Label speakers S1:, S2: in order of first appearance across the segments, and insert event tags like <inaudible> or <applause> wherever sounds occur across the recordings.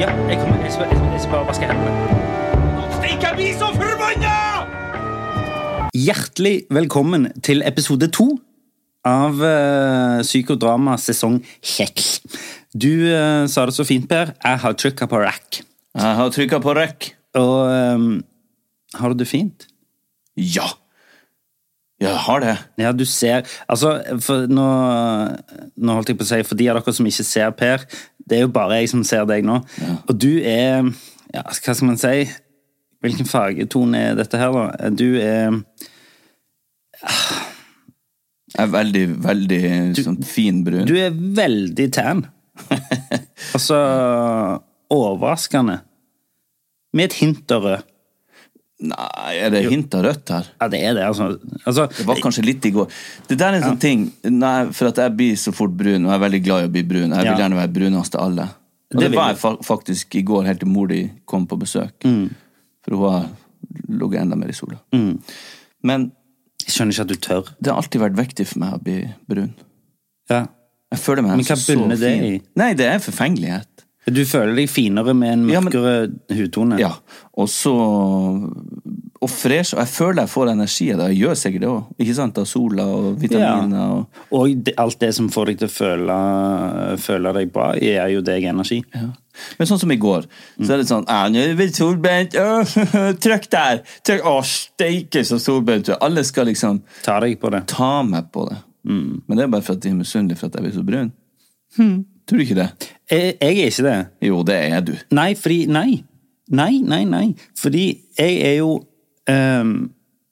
S1: Ja, jeg, kommer, jeg, skal, jeg, skal- jeg skal bare vaske hendene.
S2: Jeg blir så forbanna!
S1: Hjertelig velkommen til episode to av uh, Psykodrama sesong 6. Du uh, sa det så fint, Per. Jeg har trykka på rack.
S2: Jeg har trykka på rack.
S1: Og um, har du det fint?
S2: Ja. Jeg har det.
S1: Ja, du ser Altså, nå, nå holdt jeg på å si For de av dere som ikke ser Per, det er jo bare jeg som ser deg nå. Og du er Ja, hva skal man si? Hvilken fargetone er dette her, da? Du er
S3: Jeg er veldig, veldig sånn fin brun.
S1: Du er veldig tan. <laughs> altså overraskende. Med et hint av rød.
S3: Nei, er det hint av rødt her?
S1: Ja, det er det, altså. altså
S3: Det var kanskje litt i går. Det der er en sånn ting nei, For at jeg blir så fort brun, og jeg er veldig glad i å bli brun. Jeg vil
S1: Ja.
S3: gjerne være brunest av alle. Og
S1: Det
S3: det, var jeg fa faktisk i går, helt til mor di kom på besøk.
S1: Mm.
S3: For hun har ligget enda mer i sola. Men
S1: Jeg skjønner ikke at du tør.
S3: det har alltid vært viktig for meg å bli brun.
S1: Ja.
S3: Jeg føler meg
S1: Men hva bunner det i?
S3: Nei, det er forfengelighet.
S1: Du føler deg finere med en
S3: Ja, men-
S1: mørkere hudtone?
S3: Ja. Og så Og fresh. Og jeg føler jeg får energi av det. Jeg gjør sikkert det òg. Ikke sant? Av sola og vitaminer og
S1: Og det, alt det som får deg til å føle, føle deg bra, gir jo deg energi.
S3: Ja. Men sånn som i går, så er det sånn «Ja, 'Nå er det solbrent. <laughs> Trykk der! Trykk. Å, steike, så solbrent du er. Alle skal liksom
S1: Ta deg på det.
S3: ta meg på det. Men det er bare for at de er misunnelige for at jeg blir så brun. Tror du ikke det?
S1: Jeg, jeg er ikke det.
S3: Jo, det er du.
S1: Nei, fordi Nei. Nei, nei, nei. Fordi jeg er jo um,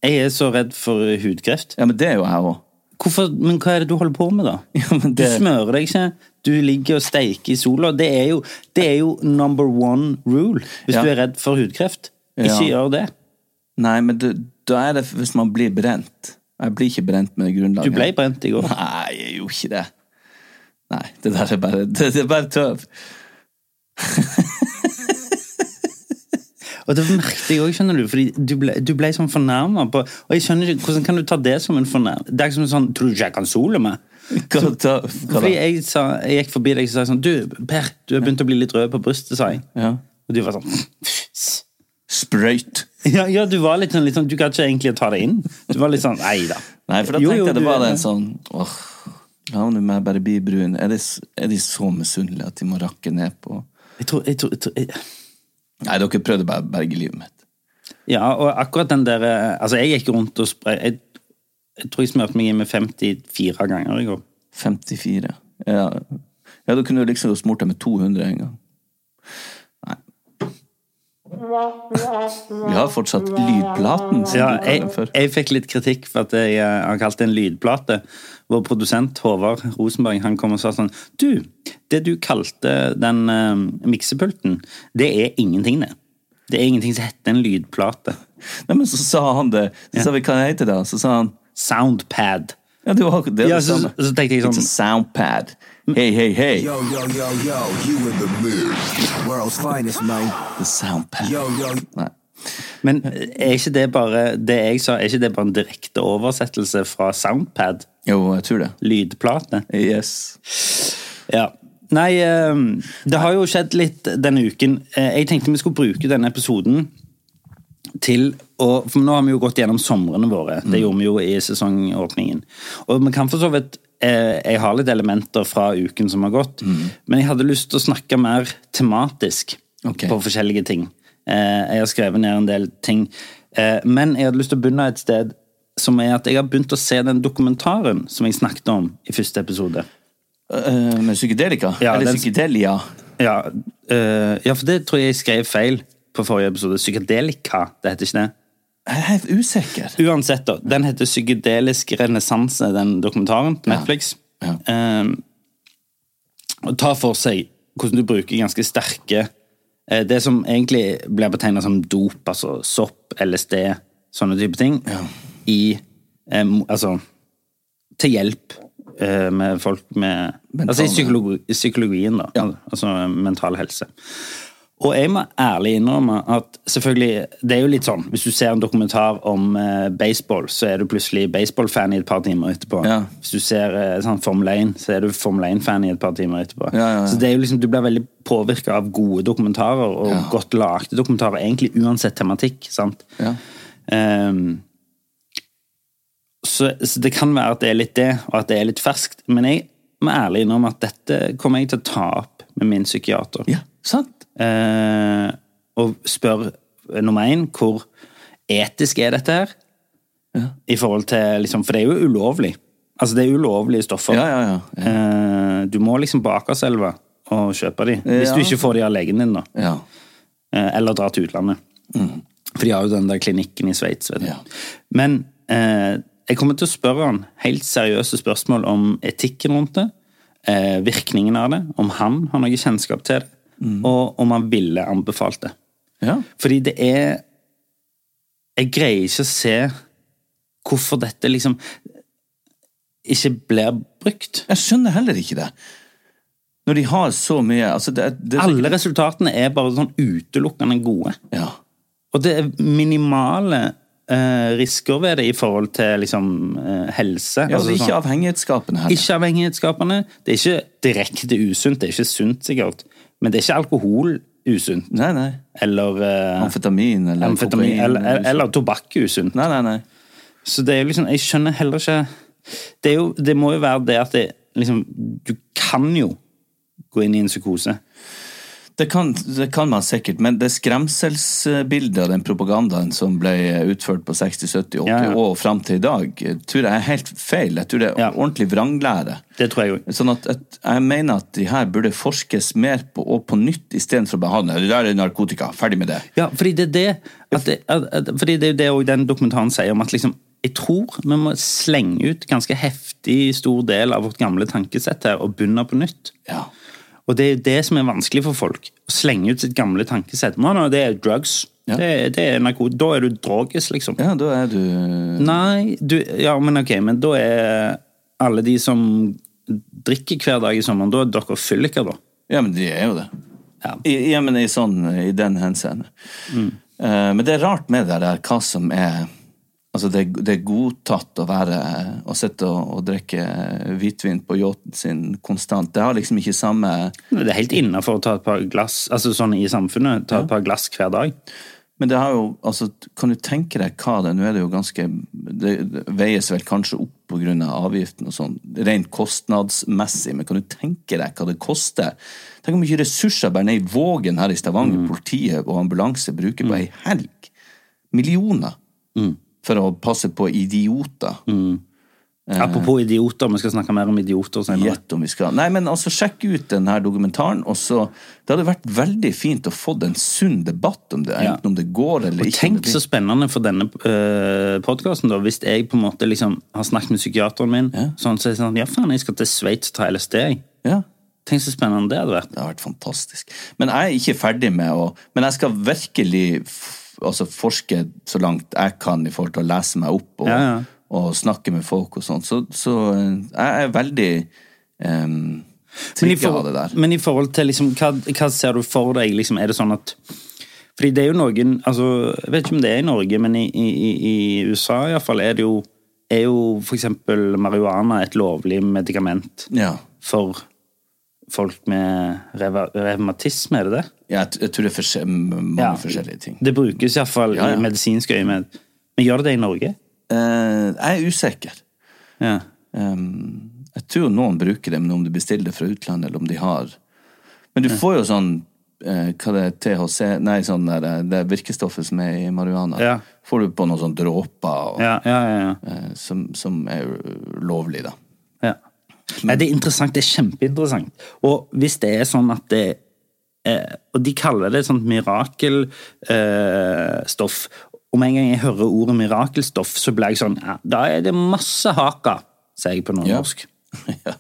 S1: Jeg er så redd for hudkreft.
S3: Ja, men det er jo jeg òg.
S1: Hvorfor, men hva er det du holder på med, da? <laughs>
S3: Ja, men
S1: Du smører deg ikke. Du ligger og steiker i sola. Det er jo, det er jo number one rule hvis
S3: Ja.
S1: du er redd for hudkreft. Ikke
S3: Ja.
S1: gjør det.
S3: Nei, men det, da er det hvis man blir brent. Jeg blir ikke brent med det grunnlaget.
S1: Du ble brent i går.
S3: Nei, jeg gjorde ikke det. Nei, det der er bare, det, det er bare tøv.
S1: Og det merket jeg òg, skjønner du, fordi du ble, du ble sånn fornærma på Og jeg skjønner ikke, Hvordan kan du ta det som en fornærm... Det er ikke som sånn Tror du ikke jeg kan sole meg?
S3: Hva,
S1: Fordi jeg, sa, jeg gikk forbi deg og sa sånn Du, Per, du har begynt å bli litt rød på brystet, sa jeg.
S3: Ja.
S1: Og du var sånn
S3: Sprøyt.
S1: Ja, ja du var litt sånn, litt sånn Du gadd ikke egentlig å ta det inn. Du var litt sånn Nei da.
S3: Nei, for da tenkte
S1: jo,
S3: jeg det var en sånn Åh, la nå meg bare bli brun. Er, de, er de så misunnelige at de må rakke ned på
S1: Jeg tror, jeg tror, jeg tror jeg,
S3: Nei, dere prøvde bare å berge livet mitt.
S1: Ja, og akkurat den der eh, Altså, jeg gikk rundt og spray jeg, jeg tror jeg smurte meg inn med 54 ganger i går.
S3: 54. Ja, ja da kunne du liksom smurt deg med 200 en gang. Vi har fortsatt lydplaten.
S1: Ja, jeg, jeg fikk litt kritikk for at jeg eh, har kalt det en lydplate. Vår produsent Håvard Rosenberg han kom og sa sånn Du, det du kalte den uh, miksepulten, det er ingenting, det. Det er ingenting som heter en lydplate.
S3: Nei, men så sa han det. Så sa vi hva det heter da. Så sa han
S1: Soundpad.
S3: Ja, det var det,
S1: Ja,
S3: det
S1: så, så tenkte jeg sånn
S3: soundpad. Hei, hey, hey.
S4: Yo, yo, yo, yo, you in the mood. World's finest, man.
S3: The soundpad.
S4: Yo, yo,
S3: Nei.
S1: Men er ikke det bare det jeg sa, er ikke det bare en direkte oversettelse fra Soundpad?
S3: Jo, jeg tror det.
S1: Lydplate?
S3: Yes.
S1: Ja. Nei, eh, det har jo skjedd litt denne uken. Eh, Jeg tenkte vi skulle bruke denne episoden til å For nå har vi jo gått gjennom somrene våre. Det gjorde vi jo i sesongåpningen. Og vi kan for så vidt eh, Jeg har litt elementer fra uken som har gått, men jeg hadde lyst til å snakke mer tematisk
S3: okay.
S1: på forskjellige ting. Eh, Jeg har skrevet ned en del ting. Eh, Men jeg hadde lyst til å begynne et sted som er at jeg har begynt å se den dokumentaren som jeg snakket om i første episode.
S3: Uh, med psykedelika?
S1: Ja,
S3: Eller
S1: den-
S3: psykedelia?
S1: Ja, uh, ja, for det tror jeg jeg skrev feil på forrige episode. Psykedelika, det heter ikke det?
S3: Jeg er helt usikker.
S1: Uansett, da. Den heter Psykedelisk renessanse, den dokumentaren på Netflix.
S3: Ja.
S1: Ehm, og tar for seg hvordan du bruker ganske sterke eh, Det som egentlig blir betegna som dop, altså sopp, LSD, sånne type ting, i um, Altså til hjelp uh, med folk med Altså i psykologi, psykologien, da. Altså mental helse. Og jeg må ærlig innrømme at selvfølgelig, det er jo litt sånn, hvis du ser en dokumentar om eh, baseball, så er du plutselig baseballfan i et par timer etterpå.
S3: Ja.
S1: Hvis du ser eh, sånn Formel 1, så er du Formel 1-fan i et par timer etterpå.
S3: Ja, ja.
S1: Så det er jo liksom, du blir veldig påvirka av gode dokumentarer, og godt lagde dokumentarer, egentlig uansett tematikk. sant?
S3: Ja.
S1: Ehm, så, så det kan være at det er litt det, og at det er litt ferskt. Men jeg må ærlig innrømme at dette kommer jeg til å ta opp med min psykiater.
S3: ja, sant?
S1: Eh, og spør eh, nummer én hvor etisk er dette her? I forhold til liksom, For det er jo ulovlig. Altså, det er ulovlige stoffer.
S3: Ja, ja, ja. ja.
S1: Eh, du må liksom på Akerselva og kjøpe de. Hvis du ikke får de av legen din, da.
S3: ja.
S1: Eller dra til utlandet. For de har jo den der klinikken i Sveits.
S3: Ja.
S1: Men eh, jeg kommer til å spørre han helt seriøse spørsmål om etikken rundt det. Eh, virkningen av det. Om han har noe kjennskap til det. Og om han ville anbefalt det.
S3: ja.
S1: Fordi det er Jeg greier ikke å se hvorfor dette liksom ikke blir brukt.
S3: Jeg skjønner heller ikke det. Når de har så mye altså det, det,
S1: Alle resultatene er bare sånn utelukkende gode.
S3: Ja.
S1: Og det er minimale eh, risker ved det i forhold til liksom, eh, helse.
S3: ja altså,
S1: Altså,
S3: ikke
S1: sånn-
S3: avhengighetsskapende heller.
S1: ikke avhengighetsskapende. Det er ikke direkte usunt. Det er ikke sunt, sikkert. Men det er ikke alkohol usunt.
S3: Nei, nei.
S1: Eller eh,
S3: Amfetamin eller
S1: amfetamin.
S3: kokain.
S1: Eller, eller, eller tobakk usunt.
S3: Nei, nei, nei.
S1: Så det er jo liksom Jeg skjønner heller ikke Det, er jo, det må jo være det at det liksom Du kan jo gå inn i en psykose.
S3: Det kan, det kan man sikkert, men det skremselsbildet av den propagandaen som ble utført på 60-, 70-, 80-
S1: Ja, ja.
S3: og fram til i dag, tror jeg er helt feil. Jeg tror det er
S1: Ja.
S3: ordentlig vranglære.
S1: Det tror jeg jo.
S3: Sånn at, at Jeg mener at de her burde forskes mer på, og på nytt istedenfor å behandle. Det der er narkotika. Ferdig med det.
S1: Ja, fordi det er det, at det, at, fordi det det den dokumentaren sier om at liksom jeg tror vi må slenge ut ganske heftig stor del av vårt gamle tankesett her og begynne på nytt.
S3: Ja.
S1: Og det er jo det som er vanskelig for folk. Å slenge ut sitt gamle tankesett. Nå, nå, det er drugs.
S3: Ja.
S1: Det, det er narko Da er du drogis, liksom.
S3: ja, da er du
S1: Nei, du, ja, men ok, men da er alle de som drikker hver dag i sommeren, da er dere fylliker, da.
S3: Ja, men de er jo det.
S1: Ja.
S3: I, ja, men i, sånn, i den henseende.
S1: Mm.
S3: Uh, men det er rart med det der hva som er Altså, det, det er godtatt å være Å sitte og, og drikke hvitvin på yachten sin konstant. Det har liksom ikke samme
S1: Det er helt innafor å ta et par glass altså sånn i samfunnet, ta et par glass hver dag.
S3: Men det har jo Altså, kan du tenke deg hva det Nå er det jo ganske Det, veies vel kanskje opp på grunn av avgiften og sånn, rent kostnadsmessig, men kan du tenke deg hva det koster? Tenk hvor mye ressurser bare ned i Vågen her i Stavanger, politiet og ambulanse bruker på ei helg. Millioner. For å passe på idioter.
S1: Apropos idioter, vi skal snakke mer om idioter senere.
S3: Gjett om vi skal Nei, men altså, sjekk ut denne dokumentaren, og så Det hadde vært veldig fint å få en sunn debatt om det,
S1: Ja.
S3: enten om det går eller
S1: Og
S3: ikke.
S1: tenk så spennende for denne uh, podkasten, da, hvis jeg på en måte liksom har snakket med psykiateren min,
S3: Ja.
S1: sånn så det sånn Ja, faen, jeg skal til Sveits og ta LSD.
S3: Ja.
S1: Tenk så spennende det hadde vært.
S3: Det hadde vært fantastisk. Men jeg er ikke ferdig med å Men jeg skal virkelig altså, forske så langt jeg kan i forhold til å lese meg opp og,
S1: Ja, ja.
S3: og snakke med folk og sånn. Så, så eh, jeg er veldig um,
S1: Men i,
S3: trigga av det der.
S1: men i forhold til liksom, hva, hva ser du for deg? Liksom, er det sånn at Fordi det er jo noen altså, Jeg vet ikke om det er i Norge, men i, i, i- i USA iallfall er det jo er jo eksempel marihuana et lovlig medikament
S3: Ja.
S1: for folk med revmatisme, er det det?
S3: Jeg, jeg tror det er forskjell, mange
S1: Ja.
S3: forskjellige ting.
S1: Det brukes iallfall
S3: Ja, ja.
S1: i medisinsk øyemed. Men gjør det det i Norge?
S3: Eh, jeg er usikker.
S1: Ja.
S3: Um, jeg tror noen bruker det, men om de bestiller det fra utlandet, eller om de har Men du får jo sånn eh, Hva det er THC Nei, sånn der, eh, det virkestoffet som er i marihuana.
S1: Ja.
S3: Får du på noen sånne dråper og,
S1: Ja, ja, ja, ja.
S3: eh, som, som er lovlig, da.
S1: Ja. Nei, det er interessant. Det er kjempeinteressant. Og hvis det er sånn at det Og de kaller det sånt mirakelstoff. Eh, og med en gang jeg hører ordet mirakelstoff, så blir jeg sånn ja, Da er det masse haka, sier jeg på nordnorsk. <laughs>
S3: ja.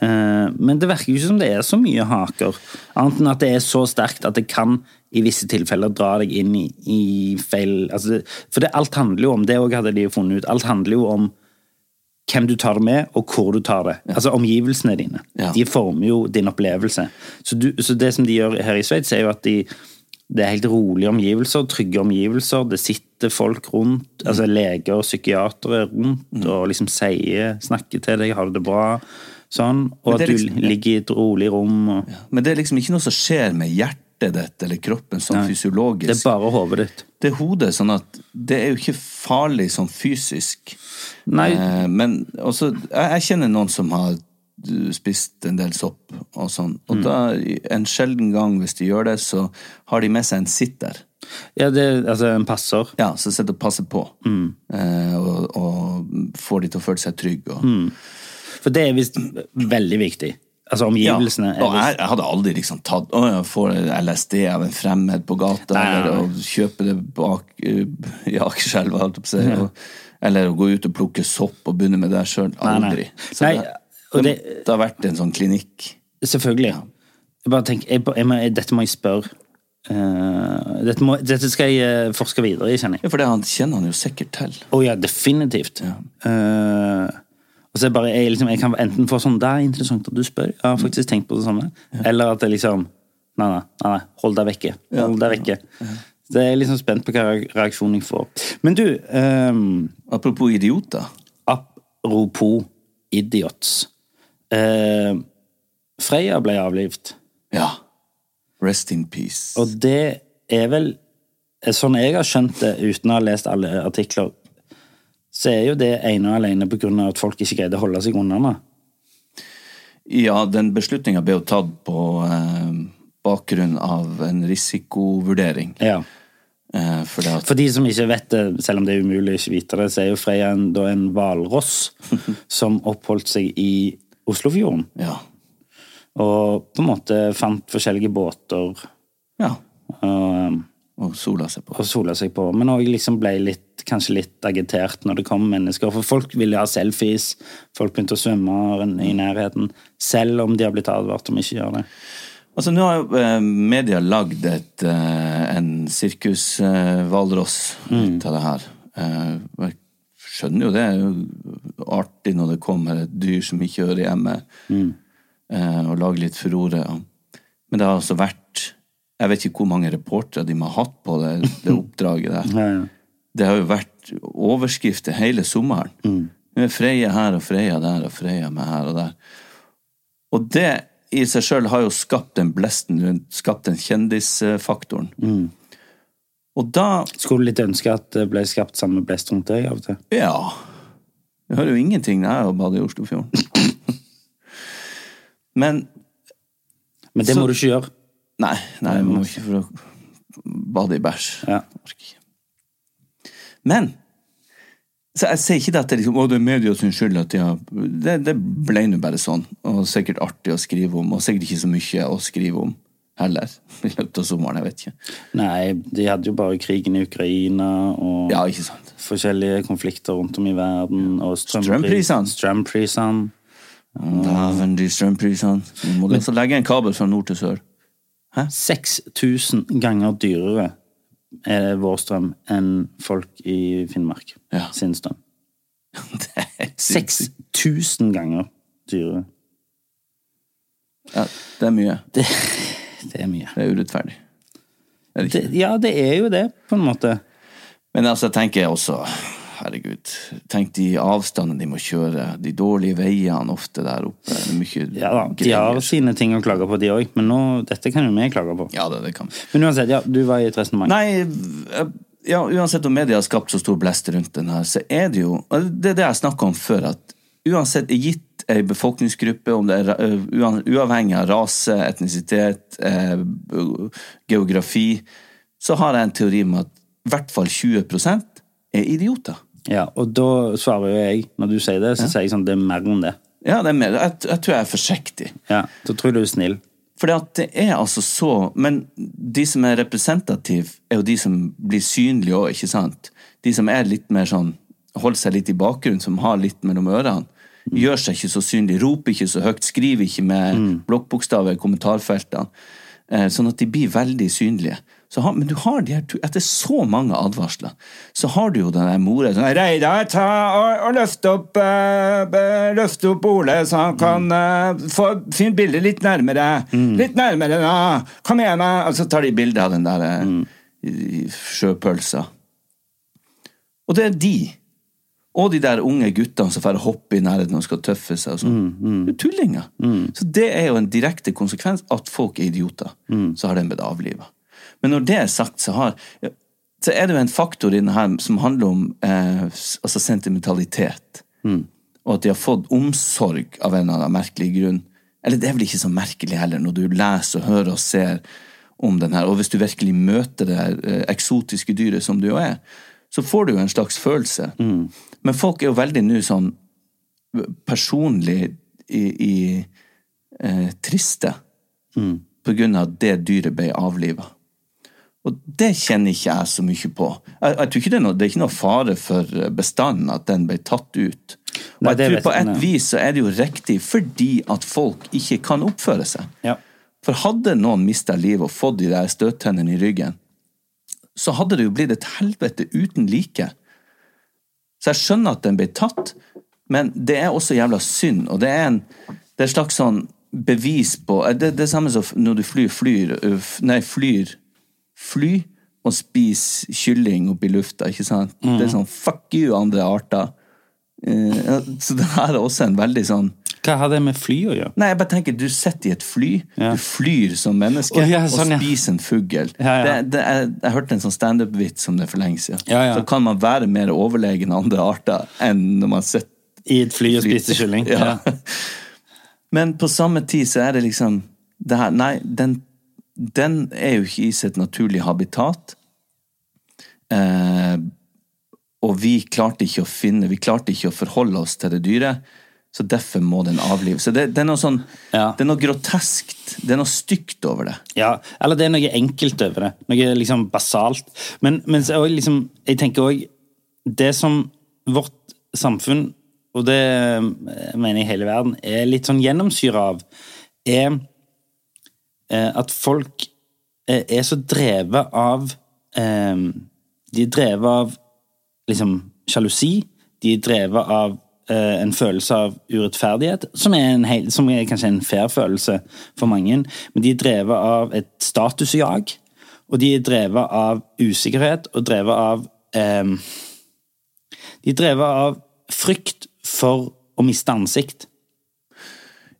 S1: Eh, men det virker jo ikke som det er så mye haker. Annet enn at det er så sterkt at det kan i visse tilfeller dra deg inn i, i feil altså, For det, alt handler jo om det òg hadde de funnet ut. Alt handler jo om hvem du tar det med, og hvor du tar det. Altså omgivelsene dine.
S3: Ja.
S1: De former jo din opplevelse. Så, du, så det som de gjør her i Sveits, er jo at de det er helt rolige omgivelser, trygge omgivelser. Det sitter folk rundt, altså leger og psykiatere rundt og liksom sier, snakker til deg, har du det bra? Sånn. Og at du
S3: liksom- ja.
S1: ligger i et rolig rom. Og,
S3: Men det er liksom ikke noe som skjer med hjertet ditt eller kroppen sånn fysiologisk.
S1: Det er bare hodet ditt.
S3: Det hodet, sånn at det er jo ikke farlig sånn fysisk.
S1: Nei.
S3: Eh, men også, jeg, jeg kjenner noen som har uh, spist en del sopp og sånn.
S1: Mm.
S3: Da, en sjelden gang hvis de gjør det, så har de med seg en sitter.
S1: Ja, det altså en passer.
S3: Ja, som sitter og passer på.
S1: Mm.
S3: Eh, og, og får de til å føle seg trygge. Og,
S1: Mm. For det er visst veldig viktig. Altså omgivelsene
S3: Ja, jeg, jeg hadde aldri liksom tatt Å, jeg får LSD av en fremmed på gata,
S1: Nei, nei, nei.
S3: eller å kjøpe det bak uh, i Akerselva, holdt jeg på å si. og- Eller å gå ut og plukke sopp og begynne med det sjøl.
S1: Nei, nei.
S3: Aldri. Så
S1: Nei,
S3: det, det,
S1: det-
S3: det har vært en sånn klinikk.
S1: Selvfølgelig. Jeg bare tenker, jeg, jeg må, dette må jeg spørre. Uh, dette, må, dette skal jeg eh, forske videre i, kjenner jeg.
S3: Ja, for det han kjenner han jo sikkert til.
S1: Å ja, definitivt. Eh, og så bare, jeg, liksom, jeg kan enten få sånn Det er interessant at du spør. Jeg har faktisk tenkt på det samme. Eller at det liksom Nei, nei, nei, hold deg vekke. Hold deg vekke. Så jeg er liksom spent på hva reaksjonen jeg får. Men du um,
S3: Apropos idioter.
S1: Apropos idiots. Eh, Freya ble avlivet.
S3: Ja. Rest in peace.
S1: Og det er vel Sånn jeg har skjønt det, uten å ha lest alle artikler, så er jo det ene og alene av at folk ikke greide å holde seg unna den.
S3: Ja, den beslutninga ble jo tatt på eh, bakgrunn av en risikovurdering.
S1: Ja.
S3: Eh, for det at
S1: For de som ikke vet det, selv om det er umulig å ikke vite det, så er jo Freya en, da en hvalross <laughs> som oppholdt seg i Oslofjorden.
S3: Ja.
S1: Og på en måte fant forskjellige båter
S3: ja.
S1: og,
S3: Og sola seg på.
S1: og sola seg på. Men òg liksom ble litt, kanskje litt agitert når det kom mennesker. For folk ville ha selfies. Folk begynte å svømme i nærheten. Selv om de har blitt advart om ikke å gjøre det.
S3: Altså, nå har jo eh, media lagd et, eh, en sirkushvalross ut av det her. Eh, jeg skjønner jo det. Det er jo artig når det kommer et dyr som ikke hører hjemme, mm. og lager litt furore. Men det har altså vært Jeg vet ikke hvor mange reportere de må ha hatt på det, det <laughs> oppdraget der.
S1: Ja, ja.
S3: Det har jo vært overskrifter hele sommeren. Nå er Freia her og Freia der og Freia med her og der. Og det i seg sjøl har jo skapt den blesten rundt, skapt den kjendisfaktoren. Og da
S1: Skulle litt ønske at det ble skapt samme blest rundt deg av og til.
S3: Ja. Jeg hører jo ingenting når jeg er bader i Oslofjorden. <laughs> Men
S1: Men det
S3: Så-
S1: må du ikke gjøre.
S3: Nei, nei, må ikke for å bade i bæsj.
S1: Ja.
S3: Men så jeg sier ikke det at det, liksom, det er media sin skyld at de har det, det ble nå bare sånn. Og sikkert artig å skrive om, og sikkert ikke så mye å skrive om heller. <laughs> I løpet av sommeren, jeg vet ikke.
S1: Nei, de hadde jo bare krigen i Ukraina og
S3: Ja, ikke sant.
S1: forskjellige konflikter rundt om i verden. Og strømpri-
S3: Strømprisene.
S1: Strømprisene.
S3: Dæven, de strømprisene. Må også legge en kabel fra nord til sør.
S1: 6000 ganger dyrere er vår strøm enn folk i Finnmark
S3: Ja.
S1: sin strøm. <laughs>
S3: Det er
S1: 6000 ganger dyrere.
S3: Ja, det er mye.
S1: Det, det er mye.
S3: Det er urettferdig. Er det
S1: Det, ja, det er jo det, på en måte.
S3: Men altså, jeg tenker også Herregud. Tenk de avstandene de må kjøre. De dårlige veiene ofte der oppe. Er
S1: Ja da, De har sine ting å klage på, de òg, men nå, dette kan jo vi klage på.
S3: Ja, det, det kan.
S1: Men uansett, ja, du var i et resonnement.
S3: Nei, eh, ja, uansett om media har skapt så stor blest rundt den her, så er det jo Det er det jeg snakka om før, at uansett gitt ei befolkningsgruppe, om det er eh, uavhengig av rase, etnisitet, eh, geografi, så har jeg en teori om at i hvert fall 20% er idioter.
S1: Ja, Og da svarer jo jeg, når du sier det, så sier jeg sånn det er mer enn det.
S3: Ja, det er mer, jeg, jeg tror jeg er forsiktig.
S1: Ja, Da tror jeg du er snill.
S3: At det er altså så Men de som er representative, er jo de som blir synlige òg, ikke sant? De som er litt mer sånn Holder seg litt i bakgrunnen, som har litt mellom ørene. Gjør seg ikke så synlig, roper ikke så høyt, skriver ikke med blokkbokstaver i kommentarfeltene. Eh, sånn at de blir veldig synlige. Så har, men du har de her, etter så mange advarsler, så har du jo den der mora sånn Reidar, ta og, og løft opp uh, Løft opp Ole, så han kan uh, få fint bilde litt nærmere. Litt nærmere, da! Kom igjen, da! Og så tar de bilde av den der mm. sjøpølsa. Og det er de. Og de der unge guttene som får hoppe i nærheten og skal tøffe seg. og sånn. Det er tullinger. Så det er jo en direkte konsekvens at folk er idioter. Så har den blitt avliva. Men når det er sagt, så, har, så er det jo en faktor i denne her som handler om eh, altså sentimentalitet. Og at de har fått omsorg av en eller annen merkelig grunn. Eller det er vel ikke så merkelig heller, når du leser og hører og ser om den her. Og hvis du virkelig møter det her eh, eksotiske dyret som du jo er, så får du jo en slags følelse. Men folk er jo veldig nå sånn personlig i, i eh, triste på grunn av at det dyret ble avliva. Og det kjenner ikke jeg så mye på. Jeg, jeg tror ikke det, er noe, det er ikke noe fare for bestanden at den ble tatt ut. Og
S1: Nei,
S3: jeg tror på et
S1: jeg.
S3: vis så er det jo riktig fordi at folk ikke kan oppføre seg.
S1: Ja.
S3: For hadde noen mista livet og fått de der støttennene i ryggen, så hadde det jo blitt et helvete uten like. Så jeg skjønner at den ble tatt, men det er også jævla synd, og det er en det er en slags sånn bevis på Det er det samme som når du flyr, flyr Nei, flyr Fly og spise kylling opp i lufta, ikke sant? Det er sånn fuck you, andre arter. Uh, så det her er også en veldig sånn
S1: Hva har det med fly å gjøre?
S3: Nei, jeg bare tenker, du sitter i et fly,
S1: Ja.
S3: du flyr som menneske,
S1: oh, ja, sånn,
S3: og spiser en fugl.
S1: Ja,
S3: det er, jeg hørte en sånn standup-vits om det for lenge siden. Så kan man være mer overlegen andre arter enn når man sitter
S1: I et fly og spiser kylling?
S3: Ja. <laughs> Men på samme tid så er det liksom det her, Nei, den, den er jo ikke i sitt naturlige habitat. Eh, og vi klarte ikke å finne Vi klarte ikke å forholde oss til det dyret. Så derfor må den avlives. Så det, det, er noe sånn,
S1: Ja.
S3: det er noe groteskt. Det er noe stygt over det.
S1: Ja, eller det er noe enkelt over det. Noe liksom basalt. Men, men så liksom, jeg tenker òg Det som vårt samfunn, og det eh, mener jeg hele verden, er litt sånn gjennomsyra av, er at folk eh, er så drevet av eh, De er drevet av liksom sjalusi. De er drevet av eh, en følelse av urettferdighet, som er, hel, som er kanskje en fair følelse for mange. Men de er drevet av et statusjag, og de er drevet av usikkerhet og drevet av eh, De er drevet av frykt for å miste ansikt.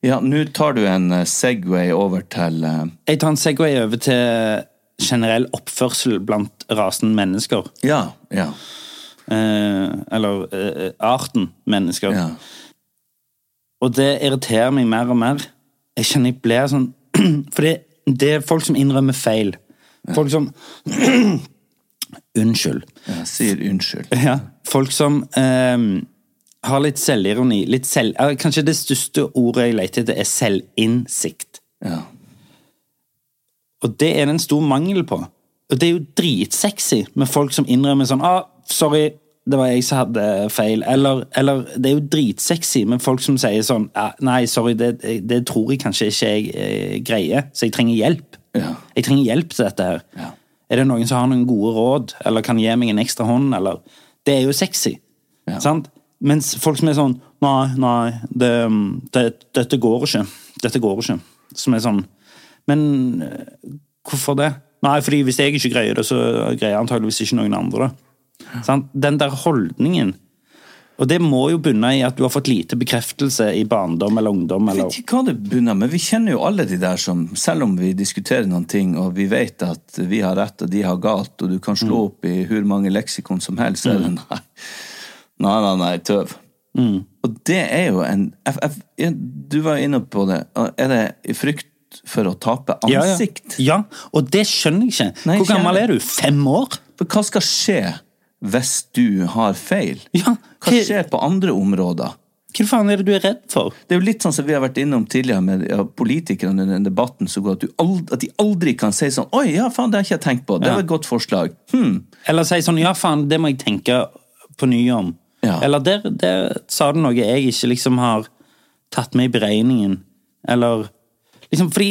S3: Ja, nå tar du en eh, Segway over til eh,
S1: Jeg tar en Segway over til generell oppførsel blant rasen mennesker.
S3: Ja, ja.
S1: Eh, eller eh, arten mennesker.
S3: ja.
S1: Og det irriterer meg mer og mer. Jeg kjenner jeg blir sånn <clears throat> For det, det er folk som innrømmer feil. Folk som <clears throat> Unnskyld.
S3: Jeg sier unnskyld.
S1: Ja. Folk som eh, har litt selvironi. Litt selv, kanskje det største ordet jeg leter etter, er selvinnsikt.
S3: Ja.
S1: Og det er det en stor mangel på. Og det er jo dritsexy med folk som innrømmer sånn ah, 'Sorry, det var jeg som hadde feil. Eller, eller det er jo dritsexy med folk som sier sånn ah, Nei, sorry, det, det tror jeg kanskje ikke jeg eh, greier, så jeg trenger hjelp.
S3: Ja.
S1: Jeg trenger hjelp til dette her.
S3: Ja.
S1: Er det noen som har noen gode råd, eller kan gi meg en ekstra hånd, eller Det er jo sexy.
S3: Ja.
S1: Sant? Mens folk som er sånn Nei, nei, det, det, dette går ikke. Dette går ikke. Som er sånn Men eh, hvorfor det? Nei, fordi hvis jeg ikke greier det, så greier antageligvis ikke noen andre det. Sånn? Den der holdningen Og det må jo bunne i at du har fått lite bekreftelse i barndom eller ungdom.
S3: Jeg vet ikke hva det bunner men vi kjenner jo alle de der som, selv om vi diskuterer noen ting, og vi vet at vi har rett og de har galt, og du kan slå opp i hvor mange leksikon som helst, så er det nei, nei, nei, nei tøv. Og det er jo en jeg, jeg, Du var inne på det. Er det i frykt for å tape
S1: ja, ja.
S3: ansikt?
S1: ja, og det skjønner jeg ikke.
S3: Nei,
S1: Hvor gammel er du? Fem år?
S3: For hva skal skje hvis du har feil?
S1: Ja,
S3: Hva skjer på andre områder?
S1: Hva faen er det du er redd for?
S3: Det er jo litt sånn som vi har vært innom tidligere med ja, politikerne under den debatten, så går at, du ald at de aldri kan si sånn Oi, ja, faen, det har ikke jeg tenkt på. Det
S1: Ja.
S3: var et godt forslag. Hmm.
S1: Eller si sånn Ja, faen, det må jeg tenke på ny om.
S3: Ja.
S1: Eller der, der sa du noe jeg ikke liksom har tatt med i beregningen. Eller liksom fordi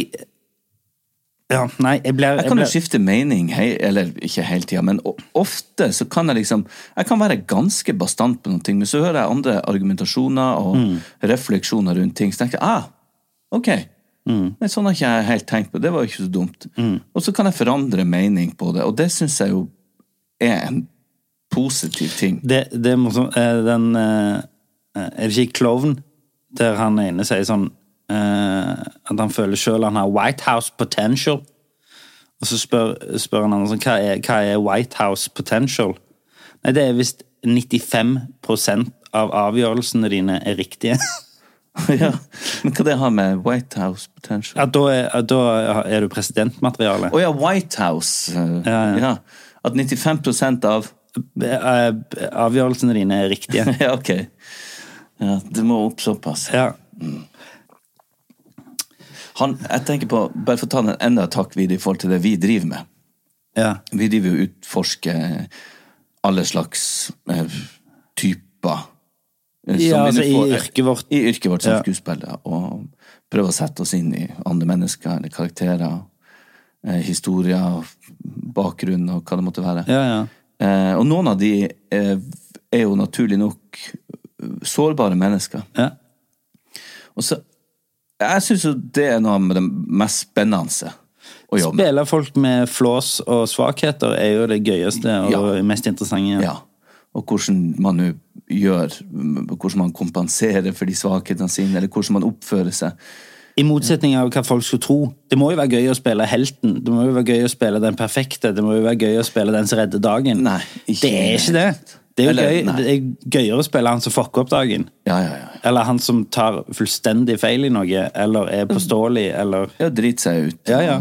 S1: Ja, nei, jeg blir
S3: Jeg kan jo skifte mening, hei, eller ikke hele tida, men ofte så kan jeg liksom Jeg kan være ganske bastant på noen ting, men så hører jeg andre argumentasjoner og
S1: Mm.
S3: refleksjoner rundt ting, så tenker jeg ah, ok.
S1: Mm.
S3: men sånn har ikke jeg helt tenkt på. Det var jo ikke så dumt. Og så kan jeg forandre mening på det, og det syns jeg jo er en positiv ting.
S1: Det, det er morsomt. Eh, Den eh, Er det ikke Klovn? Der han ene sier sånn eh, At han føler sjøl han har White House potential. Og så spør, spør han andre sånn hva er, hva er White House potential? Nei, det er visst 95% av avgjørelsene dine er riktige. <laughs>
S3: ja. Men hva det har med White House potential
S1: Ja, da er, da er du presidentmateriale.
S3: Å ja, White House. eh,
S1: Ja, ja.
S3: At 95% av
S1: Eh, Avgjørelsene dine er riktige. <laughs>
S3: Ja, ok. Ja, det må opp såpass.
S1: Ja.
S3: Han, jeg tenker på, Bare for å ta den enda videre i forhold til det vi driver med.
S1: ja.
S3: Vi driver jo utforsker alle slags eh, typer. eh, som
S1: Ja, altså
S3: får,
S1: i yrket vårt.
S3: I yrket vårt som
S1: Ja.
S3: skuespiller. Og prøve å sette oss inn i andre mennesker eller karakterer. Eh, historier, bakgrunn og hva det måtte være.
S1: Ja, ja.
S3: Eh, og noen av de eh, er jo naturlig nok sårbare mennesker.
S1: ja.
S3: Og så Jeg syns jo det er noe av det mest spennende å jobbe med.
S1: Spille folk med flås og svakheter er jo det gøyeste og
S3: Ja.
S1: mest interessante.
S3: Ja. Og hvordan man nå gjør Hvordan man kompenserer for de svakhetene sine, eller hvordan man oppfører seg.
S1: I motsetning av hva folk skulle tro. Det må jo være gøy å spille helten. Det må jo være gøy å spille den perfekte. Det må jo være gøy å spille den som redder dagen.
S3: Nei,
S1: det er ikke det. Det er jo
S3: Eller,
S1: gøy, det er gøyere å spille han som fucker opp dagen.
S3: Ja, ja, ja.
S1: Eller han som tar fullstendig feil i noe, eller er påståelig, eller
S3: Ja, driter seg ut
S1: Ja, ja.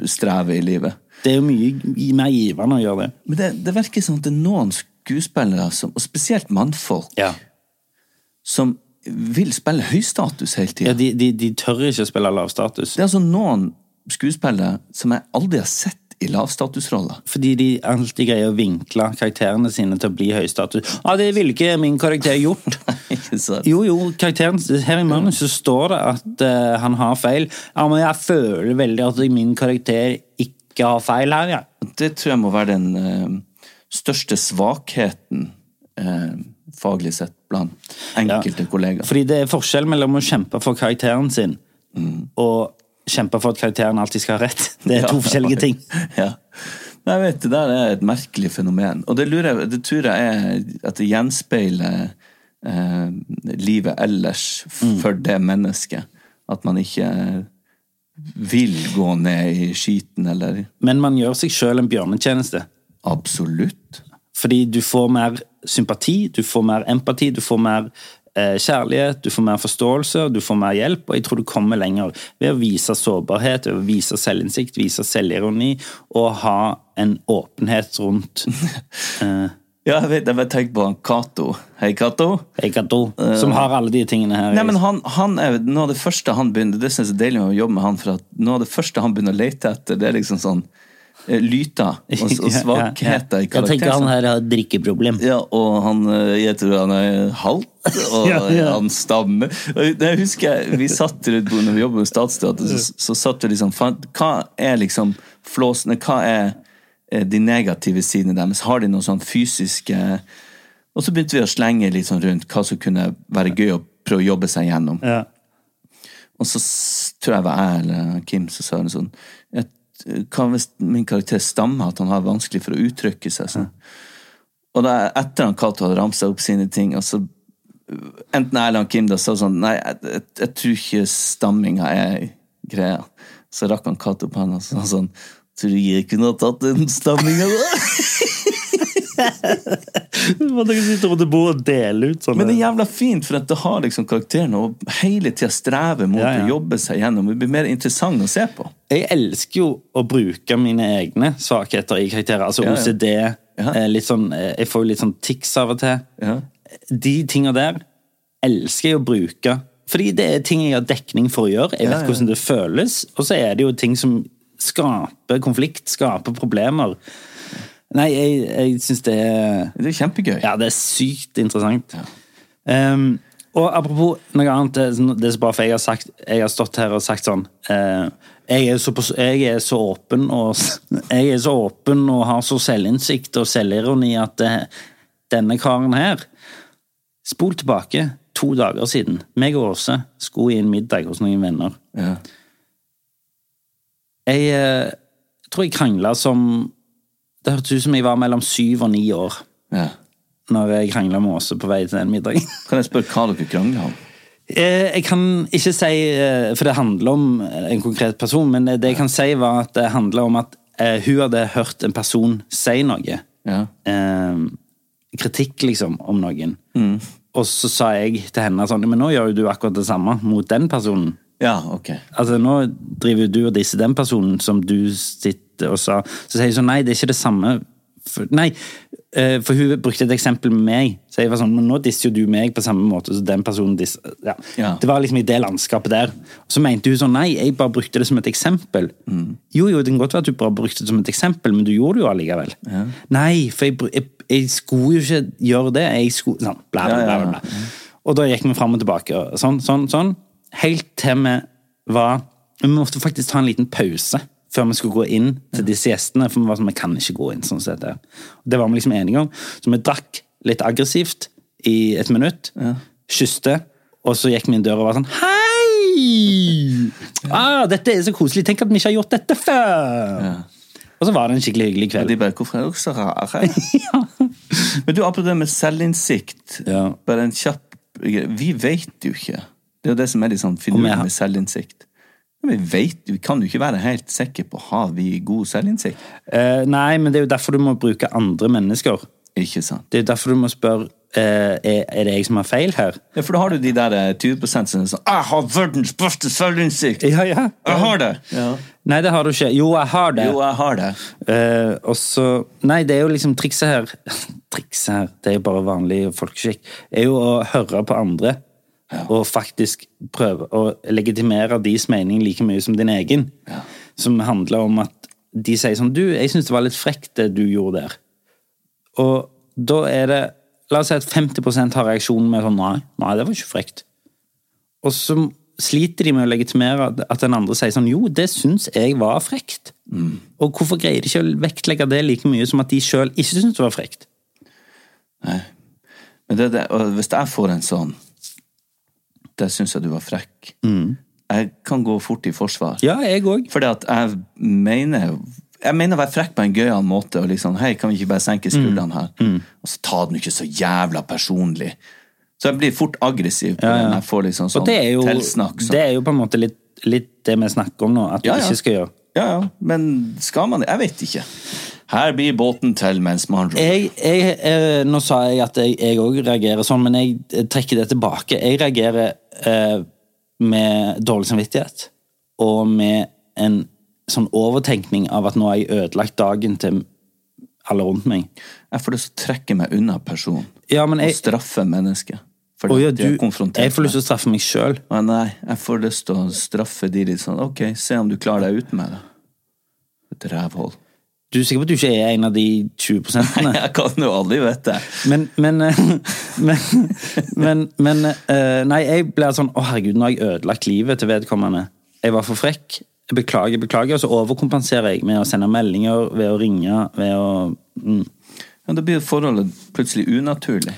S3: og streve i livet.
S1: Det er jo mye mer givende å gjøre det.
S3: Men det, det virker som at det er noen skuespillere, som, og spesielt mannfolk,
S1: Ja.
S3: som vil spille høystatus hele tida.
S1: Ja, de, de, de tør ikke å spille lavstatus.
S3: Det er altså noen skuespillere som jeg aldri har sett i lavstatusroller.
S1: Fordi de alltid greier å vinkle karakterene sine til å bli høystatus. Ja, det ville ikke min karakter gjort. <laughs> Jo, jo, karakteren, her i manuset så står det at uh, han har feil. Ja, men jeg føler veldig at min karakter ikke har feil her, ja.
S3: Det tror jeg må være den uh, største svakheten eh, faglig sett blant enkelte kollegaer.
S1: Fordi det er forskjell mellom å kjempe for karakteren sin og kjempe for at karakteren alltid skal ha rett. Det er to <laughs>
S3: Ja.
S1: forskjellige ting. <laughs>
S3: Ja. Nei, vet, Det der er et merkelig fenomen. Og det, lurer, jeg- det tror jeg er at det gjenspeiler eh, livet ellers for det mennesket. At man ikke vil gå ned i skiten, eller
S1: Men man gjør seg sjøl en bjørnetjeneste.
S3: Absolutt.
S1: Fordi du får mer sympati, du får mer empati, du får mer eh, kjærlighet, du får mer forståelse, du får mer hjelp, og jeg tror du kommer lenger ved å vise sårbarhet, ved å vise selvinnsikt, vise selvironi, og ha en åpenhet rundt <laughs> eh,
S3: Ja, jeg vet, jeg bare tenker på Cato. Hei, Cato.
S1: Egato, som har alle de tingene her.
S3: Nei, men han, han er noe av det første han begynner Det synes jeg er deilig med å jobbe med han, for at noe av det første han begynner å lete etter, det er liksom sånn lyter og, og <laughs> svakheter i
S1: Jeg tenker han her har et drikkeproblem.
S3: Ja, og han eh, jeg tror han er halvt, <laughs> og
S1: Ja, ja.
S3: han stammer. Jeg husker Vi satt rundt bordet når vi jobbet med Statsteatret, så, så satt vi liksom Hva er liksom flåsene? Hva er eh, de negative sidene deres? Har de noen sånn fysiske Og så begynte vi å slenge litt sånn rundt hva som kunne være gøy å prøve å jobbe seg gjennom.
S1: Ja.
S3: Og så tror jeg det var jeg eller Kim som sa noe sånn et, Hva hvis min karakter stammer, at han har vanskelig for å uttrykke seg? sånn. Og da, etter han Cato hadde ramsa opp sine ting, og så enten han Kim da sa sånn Nei, jeg, jeg, jeg tror ikke stamminga er greia. Så rakk han Cato på henne og sa sånn Tror du jeg kunne ha tatt den stamminga, da? <laughs> <laughs>
S1: Hva kan sitte rundt et bord og dele ut sånne
S3: Men det er jævla fint, for at det har liksom karakteren og hele tida strever mot
S1: Ja, ja.
S3: å jobbe seg gjennom. Det blir mer interessant å se på.
S1: Jeg elsker jo å bruke mine egne svakheter i karakterer. Altså
S3: Ja, ja.
S1: OCD.
S3: Ja.
S1: eh, Litt sånn, eh, jeg får jo litt sånn tics av og til.
S3: Ja.
S1: De tinga der elsker jeg å bruke. Fordi det er ting jeg har dekning for å gjøre. Jeg
S3: Ja,
S1: vet
S3: ja.
S1: hvordan det føles. Og så er det jo ting som skaper konflikt, skaper problemer. Nei, jeg, jeg syns det er
S3: Det er kjempegøy.
S1: Ja, det er sykt interessant. Ehm, og apropos noe annet, det er så bare for jeg har sagt Jeg har stått her og sagt sånn uh, jeg, er så, jeg er så åpen og Jeg er så åpen og har så selvinnsikt og selvironi at det, denne karen her Spol tilbake to dager siden. Meg og Åse skulle i en middag hos noen venner.
S3: Ja.
S1: Jeg eh, tror jeg krangla som Det hørtes ut som jeg var mellom syv og ni år
S3: Ja.
S1: når jeg krangla med Åse på vei til den middagen. <laughs>
S3: Kan jeg spørre hva dere krangler om?
S1: Eh, Jeg kan ikke si, eh, for det handler om en konkret person, men det jeg kan si var at det handler om at eh, hun hadde hørt en person si noe.
S3: Ja.
S1: Eh, Kritikk, liksom, om noen. Og så sa jeg til henne sånn Men nå gjør jo du akkurat det samme mot den personen.
S3: Ja, ok.
S1: Altså, nå driver jo du og disser den personen som du sitter og sa. Så sier jeg sånn, nei, det er ikke det samme. For, nei, eh, for hun brukte et eksempel med meg. Så jeg var sånn, men nå disser jo du meg på samme måte som den personen disser. Ja.
S3: Ja.
S1: Det var liksom i det landskapet der. Så mente hun sånn, nei, jeg bare brukte det som et eksempel. Jo, jo, det kan godt være at du bare brukte det som et eksempel, men du gjorde det jo allikevel. Nei, for jeg, jeg, jeg skulle jo ikke gjøre det. Jeg skulle, sånn, bla, bla,
S3: Ja, ja,
S1: bla. bla. Og da gikk vi fram og tilbake, og sånn, sånn, sånn. Helt til vi var Vi måtte faktisk ta en liten pause før vi skulle gå inn til disse gjestene. For vi var sånn, vi kan ikke gå inn sånn som dette. Det var vi liksom enige om. Så vi drakk litt aggressivt i et minutt. Kysste. Og så gikk vi inn døra og var sånn Hei! Ah, dette er så koselig. Tenk at vi ikke har gjort dette før! Og så var det en skikkelig hyggelig
S3: Og
S1: kveld.
S3: de bare 'Hvorfor er dere så rare?' <laughs> Men du, apropos det med selvinnsikt.
S1: Ja.
S3: Bare en kjapp. Vi vet jo ikke. Det er jo det som er litt sånn finurlig med selvinnsikt. Men Vi vet, vi kan jo ikke være helt sikre på har vi god selvinnsikt.
S1: Eh, nei, men det er jo derfor du må bruke andre mennesker.
S3: Ikke sant?
S1: Det er jo derfor du må spørre Uh, er, er det jeg som har feil her.
S3: Ja, For da har du de der eh, 20 som er sånn 'Jeg har verdens beste selvinnsikt'!
S1: Ja, ja.
S3: Jeg har det! Ja.
S1: Nei, det har du ikke. Jo, jeg har det.
S3: Jo, jeg har det.
S1: Uh, og så Nei, det er jo liksom trikset her <laughs> Trikset her, det er jo bare vanlig folkeskikk. Er jo å høre på andre. Og faktisk prøve å legitimere deres mening like mye som din egen. Som handler om at de sier sånn Du, jeg syns det var litt frekt det du gjorde der. Og da er det La oss si at 50% har reaksjonen med sånn Nei, nei, det var ikke frekt. Og så sliter de med å legitimere at den andre sier sånn Jo, det syns jeg var frekt. Og hvorfor greier de ikke å vektlegge det like mye som at de sjøl ikke syns det var frekt?
S3: Men det, det, og hvis jeg får en sånn Det syns jeg du var frekk. Jeg kan gå fort i forsvar.
S1: Ja, jeg òg.
S3: Fordi at jeg mener jeg mener å være frekk på en gøyal måte. og liksom, hei, Kan vi ikke bare senke skuldrene her? Og så ta den ikke så jævla personlig. Så jeg blir fort aggressiv på ja, ja. den. jeg får liksom
S1: Og
S3: sånn
S1: det er jo,
S3: tilsnakk. sånn.
S1: det er jo på en måte litt, litt det vi snakker om nå, at
S3: Ja, ja.
S1: ikke skal gjøre.
S3: Ja, ja, men skal man det? Jeg vet ikke. Her blir båten til mens man ror.
S1: Jeg, jeg, eh, nå sa jeg at jeg òg reagerer sånn, men jeg trekker det tilbake. Jeg reagerer med dårlig samvittighet og med en sånn overtenkning av at nå har jeg ødelagt dagen til alle rundt meg.
S3: Jeg får lyst til å trekke meg unna personen
S1: Ja, men jeg,
S3: og straffe mennesket. Fordi
S1: oh, ja, du, jeg får lyst til å straffe meg sjøl.
S3: Nei, jeg får lyst til å straffe de litt sånn Ok, se om du klarer deg uten meg, da. Et rævhold.
S1: Du er sikker på at du ikke er en av de 20 prosentene?
S3: Jeg kan jo aldri vite.
S1: Men, men, <laughs> men, men, men eh, Nei, jeg ble sånn Å, herregud, nå har jeg ødelagt livet til vedkommende. Jeg var for frekk. Jeg beklager, beklager. Og så overkompenserer jeg med å sende meldinger, ved å ringe, ved å mm.
S3: Ja, da blir forholdet plutselig unaturlig.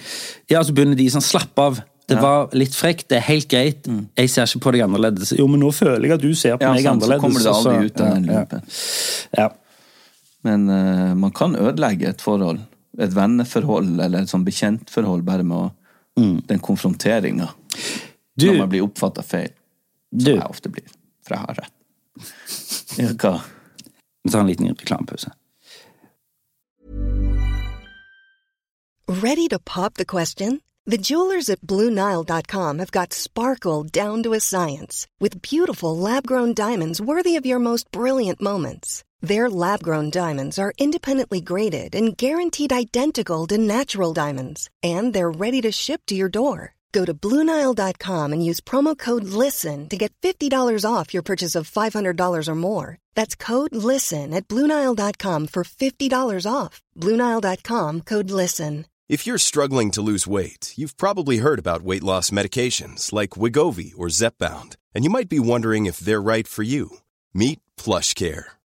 S1: Ja, så begynner de sånn Slapp av. Det var litt frekt, det er helt greit. Jeg ser ikke på deg annerledes. Jo, men nå føler jeg at du ser på
S3: Ja,
S1: meg
S3: sant, så kommer det aldri ut av den
S1: ja. Ja.
S3: Men uh, man kan ødelegge et forhold. Et venneforhold eller et sånn bekjentforhold bare med å, den konfronteringa. Når man blir oppfatta feil.
S1: Du,
S3: Som jeg ofte blir. For jeg har rett. Ja, hva?
S1: vi tar en liten reklamepause.
S5: Ready to pop the question? The jewelers at BlueNile.com have got sparkle down to a science with beautiful lab grown diamonds worthy of your most brilliant moments. Their lab grown diamonds are independently graded and guaranteed identical to natural diamonds, and they're ready to ship to your door. Go to BlueNile.com and use promo code LISTEN to get $50 off your purchase of $500 or more. That's code LISTEN at BlueNile.com for $50 off. BlueNile.com code LISTEN.
S6: If you're struggling to lose weight, you've probably heard about weight loss medications like Wigovi or Zepbound, and you might be wondering if they're right for you. Meet PlushCare,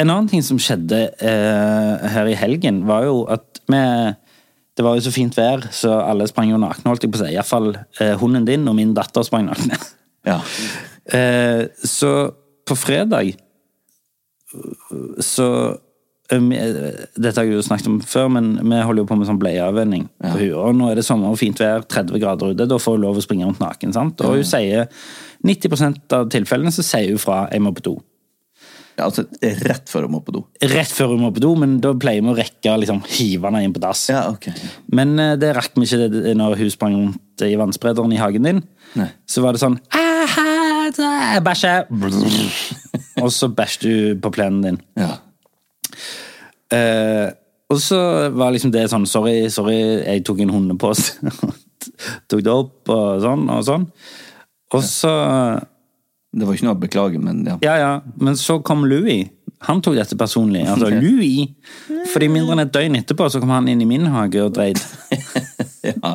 S1: En annen ting som skjedde eh, her i helgen, var jo at vi Det var jo så fint vær, så alle sprang jo nakne, holdt jeg på å si. Iallfall eh, hunden din og min datter sprang nakne.
S3: Ja. <laughs>
S1: Eh, så på fredag så eh, Dette har jeg jo snakket om før, men vi holder jo på med sånn bleieavvenning på. Og nå er det sommer og fint vær, 30 grader ute. Da får hun lov å springe rundt naken. sant? Og hun sier 90% av tilfellene så sier hun fra 'jeg må på do'.
S3: Ja altså, rett før hun må på do.
S1: Rett før hun må på do, men da pleier vi å rekke liksom, hive henne inn på dass.
S3: Ja, okay.
S1: Men uh, det rakk vi ikke det- når hun sprang rundt i vannsprederen i hagen din.
S3: Nei.
S1: Så var det sånn «Aha, da, Jeg bæsjer! <laughs> Og så bæsjer du på plenen din.
S3: Ja.
S1: Uh, og så var liksom det sånn Sorry, sorry, jeg tok en hundepose. <laughs> tok det opp og sånn og sånn. Og så
S3: Det var ikke noe å beklage, men ja.
S1: Ja, ja. Men så kom Louis. Han tok dette personlig. Altså. Louis. Fordi mindre enn et døgn etterpå så kom han inn i min hage og dreit. <laughs>
S3: ja.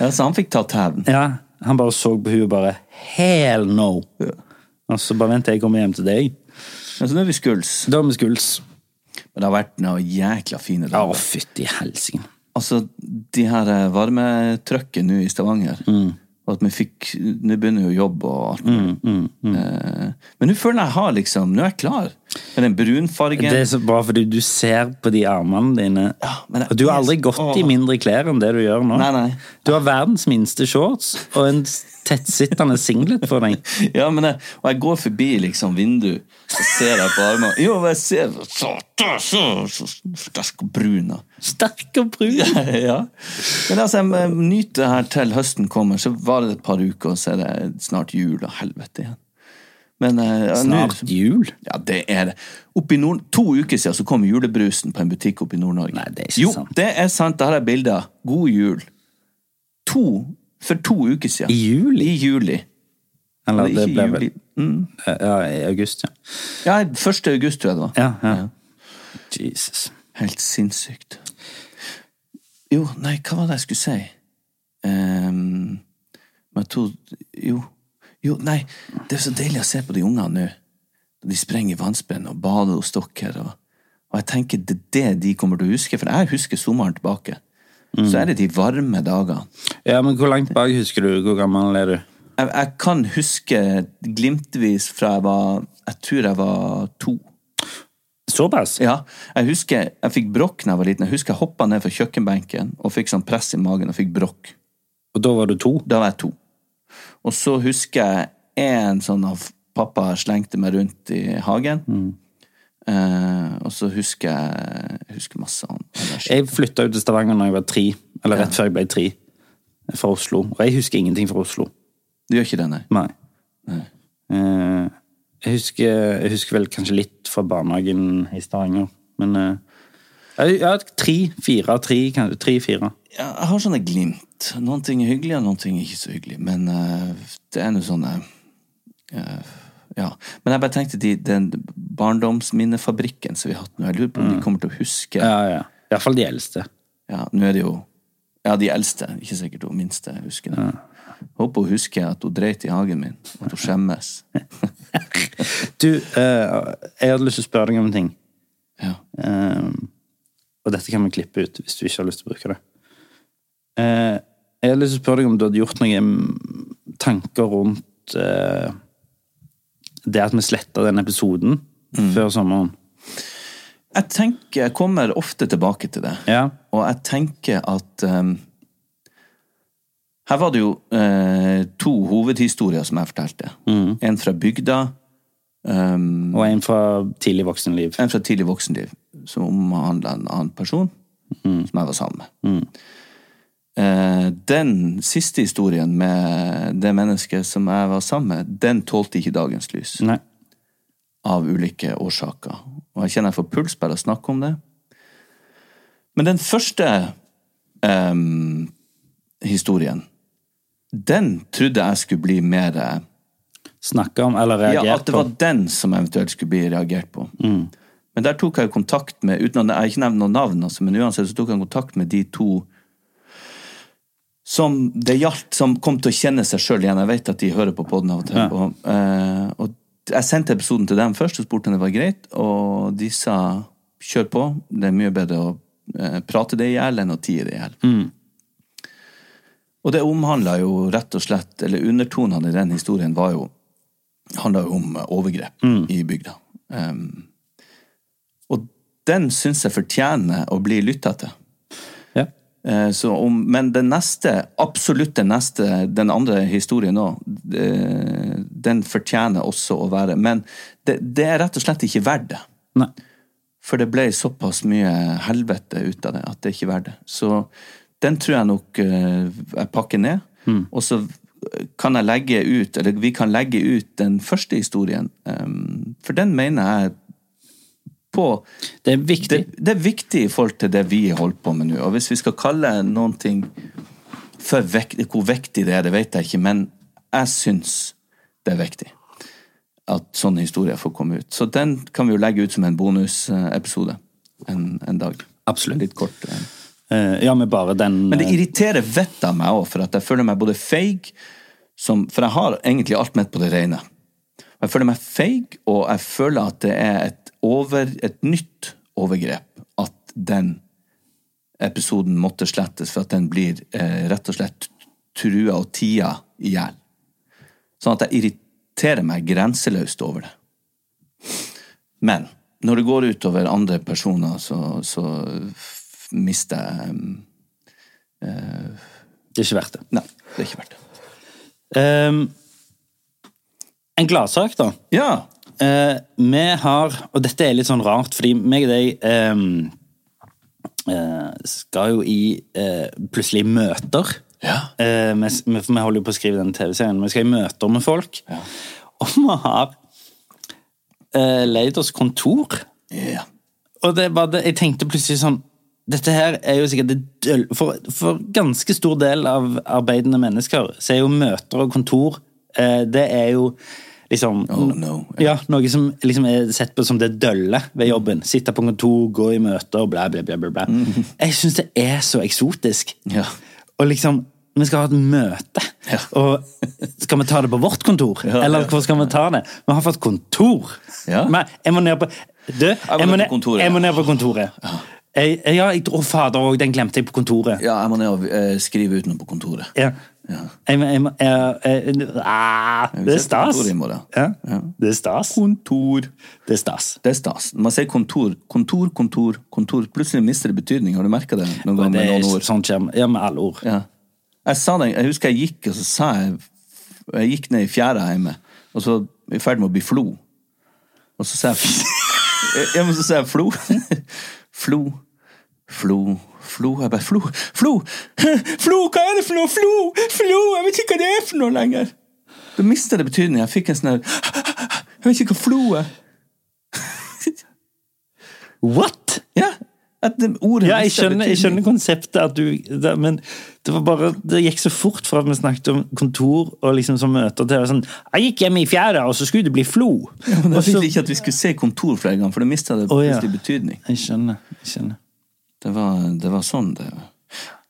S3: ja. Så han fikk tatt hevn.
S1: Ja, han bare så på henne og bare Hell no! Og så bare venter jeg kommer hjem til deg.
S3: Ja, så nå er vi skuls.
S1: Da er vi skuls.
S3: Men det har vært noe jækla fine
S1: Å,
S3: dager.
S1: fytti helsike.
S3: Altså, de her eh, varmetrykket nå i Stavanger, og at vi fikk Nå begynner jo jobb og alt Mm, mm, mm. Men nå føler jeg jeg har liksom Nå er jeg klar. Med den brunfargen.
S1: Det er så bra, fordi du ser på de armene dine.
S3: Ja, det
S1: og du har aldri
S3: gått
S1: gått i mindre klær enn det du gjør nå.
S3: Nei, nei.
S1: Du har verdens minste shorts og en tettsittende singlet for deg. <laughs>
S3: Ja, men jeg, og jeg går forbi liksom vindu, så ser jeg på armene. Jo, jeg ser så, så, så, sterk og brun.
S1: Sterk og brun.
S3: ja. Men altså, jeg jeg nyter det her til høsten kommer, så varer det et par uker, og så er det snart jul og helvete igjen. Men eh, ja,
S1: Snart jul.
S3: Ja, det er det. Oppe i nord, to uker siden så kom julebrusen på en butikk oppe i Nord-Norge.
S1: Nei, det er ikke
S3: jo,
S1: sant.
S3: det er sant. Da har jeg bilder. God jul. To For to uker siden.
S1: I juli?
S3: I juli.
S1: Eller
S3: Ikke
S1: det ble
S3: juli.
S1: vel Ja, i august, ja.
S3: Ja, 1. august, tror jeg det var.
S1: Ja, ja. Jesus.
S3: Helt sinnssykt. Jo, nei, hva var det jeg skulle si? Um, men to Jo. Jo, nei, det er så deilig å se på de ungene nå. De sprenger vannspenn og bader hos dere. Og, og jeg tenker det er det de kommer til å huske, for jeg husker sommeren tilbake. Så er det de varme dagene.
S1: Ja, men hvor langt bak husker du? Hvor gammel er du?
S3: Jeg, jeg kan huske glimtvis fra jeg var Jeg tror jeg var to.
S1: Såpass?
S3: Ja, jeg husker jeg fikk brokk da jeg var liten. Jeg husker jeg hoppa ned fra kjøkkenbenken og fikk sånn press i magen og fikk brokk.
S1: Og da var du to?
S3: Da var jeg to. Og så husker jeg en sånn av pappa slengte meg rundt i hagen. Eh, og så husker jeg jeg husker masse annet.
S1: Jeg flytta ut til Stavanger når jeg var tre. Eller rett før jeg ble tre. Fra Oslo. Og jeg husker ingenting fra Oslo.
S3: Du gjør ikke det, nei?
S1: Nei. Eh, jeg, husker, jeg husker vel kanskje litt fra barnehagen i Stavanger. Men eh, jeg- ja, tre, fire, tre, kanskje tre-fire.
S3: Ja, jeg har sånne glimt. Noen ting er hyggelig, og noen ting er ikke så hyggelig. Men uh, det er noe sånne uh, Ja. Men jeg bare tenkte de, den barndomsminnefabrikken som vi har hatt nå, jeg lurer på om de kommer til å huske
S1: Ja, ja. fall de eldste.
S3: Ja, nå er det jo Ja, de eldste. Ikke sikkert hun minste husker det. Håper hun husker at hun dreit i hagen min. At hun skjemmes. <laughs>
S1: Du, uh, jeg hadde lyst til å spørre deg om en ting.
S3: Ja.
S1: Um, og dette kan vi klippe ut hvis du ikke har lyst til å bruke det. Eh, jeg har lyst til å spørre deg om du hadde gjort noen tanker rundt eh, det at vi sletta den episoden før sommeren.
S3: Jeg tenker, jeg kommer ofte tilbake til det.
S1: Ja.
S3: Og jeg tenker at um, Her var det jo uh, to hovedhistorier som jeg fortalte. En fra bygda, um,
S1: Og en fra tidlig voksenliv.
S3: en fra tidlig voksenliv, som omhandla en annen person som jeg var sammen med. Eh, den siste historien med det mennesket som jeg var sammen med, den tålte ikke dagens lys.
S1: Nei.
S3: av ulike årsaker. Og jeg kjenner jeg får puls bare av å snakke om det. Men den første um, historien, den trodde jeg skulle bli mer eh,
S1: Snakke om, eller reagert på?
S3: Ja, at det
S1: på.
S3: var den som eventuelt skulle bli reagert på. Men der tok jeg kontakt med, uten at jeg ikke nevnt noen navn, altså, men uansett så tok jeg kontakt med de to som det gjaldt, som kom til å kjenne seg sjøl igjen. Jeg vet at de hører på poden av og til.
S1: Ja.
S3: Og, uh, og jeg sendte episoden til dem først og spurte om det var greit, og de sa kjør på. Det er mye bedre å uh, prate det i hjel enn å tie det i hjel. Og det omhandla jo rett og slett, eller undertonene i den historien var jo handla jo om overgrep i bygda. Um, og den syns jeg fortjener å bli lytta til. Eh, Så om, men den neste, absolutt den neste, den andre historien òg, den fortjener også å være Men det, det er rett og slett ikke verdt det.
S1: Nei.
S3: For det ble såpass mye helvete ut av det at det ikke er verdt det. Så den tror jeg nok eh, jeg pakker ned. Og så kan jeg legge ut, eller vi kan legge ut den første historien. for den mener jeg på
S1: Det er viktig.
S3: det, det er viktig i forhold til det vi holder på med nå. Og hvis vi skal kalle noen ting for vekt, hvor viktig det er, det vet jeg ikke, men jeg syns det er viktig at sånne historier får komme ut. Så den kan vi jo legge ut som en bonusepisode en, en dag.
S1: Absolutt.
S3: Litt kort. eh.
S1: Eh, ja, men bare den
S3: Men det
S1: eh,
S3: irriterer vettet av meg òg, for at jeg føler meg både feig som, For jeg har egentlig alt mitt på det rene. Jeg føler meg feig, og jeg føler at det er et, over, et nytt overgrep at den episoden måtte slettes, for at den blir eh, rett og slett trua og tia i hjel. Sånn at jeg irriterer meg grenseløst over det. Men når det går utover andre personer, så, så mister jeg em,
S1: Det er ikke verdt det.
S3: Nei, det er ikke verdt det.
S1: Um, en gladsak, da.
S3: Ja.
S1: Eh, vi har Og dette er litt sånn rart, fordi meg og deg ehm, eh, skal jo i eh, plutselig møter.
S3: Ja.
S1: Eh, vi, vi, holder jo på å skrive den TV-serien. Vi skal i møter med folk. Og vi har eh, leid oss kontor.
S3: Ja.
S1: Og det var det, jeg tenkte plutselig sånn dette her er jo sikkert. For, for ganske stor del av arbeidende mennesker så er jo møter og kontor Det er jo liksom
S3: Oh, no.
S1: Ja, Noe som liksom er sett på som det dølle ved jobben. Sitte på kontor, gå i møter, bla, bla, bla. bla, bla. Jeg syns det er så eksotisk.
S3: Ja.
S1: Og liksom vi skal ha et møte.
S3: Ja.
S1: Og skal vi ta det på vårt kontor?
S3: Ja,
S1: Eller
S3: ja.
S1: hvor skal vi ta det? Vi har fått kontor!
S3: Ja.
S1: Men jeg må ned på Du, jeg må
S3: ned kontoret,
S1: jeg må
S3: ja.
S1: ned på kontoret. Jeg, ja, jeg tror fader òg, den glemte jeg på kontoret.
S3: Ja, jeg må ned og eh, skrive ut noe på kontoret.
S1: Ja. Jeg, jeg, jeg, jeg, ah, det er stas. Det er stas.
S3: Kontor.
S1: Det er stas.
S3: Det er stas. Når man sier kontor, kontor, kontor, kontor, plutselig mister det betydning. Har du merka det noen gang med noen ord?
S1: sånn kommer, ja, med alle ord.
S3: Ja. Jeg sa det, jeg husker jeg gikk, og så sa jeg Jeg gikk ned i fjæra hjemme, og så i ferd med å bli flo. Og så sa jeg <laughs> Ja, men så sa jeg flo. <laughs> Flo. Flo. Flo. Jeg bare Flo! Flo! <laughs> Flo! Hva er det for noe? Flo! Flo! Jeg vet ikke hva det er for noe lenger. Da mista det betydning. Jeg fikk en sånn <laughs> Jeg vet ikke hva flo er. <laughs>
S1: What?!
S3: Ja, det
S1: Ja, jeg skjønner, jeg skjønner konseptet, at du, det, men det var bare, det gikk så fort fra at vi snakket om kontor og liksom som møter til sånn, Jeg gikk hjem i fjæra, og så skulle det bli flo!
S3: Men
S1: Og
S3: jeg ville ikke at vi skulle se kontor flere ganger, for da mista det
S1: oh, ja.
S3: betydning.
S1: Jeg skjønner. jeg skjønner.
S3: Det var, det var sånn det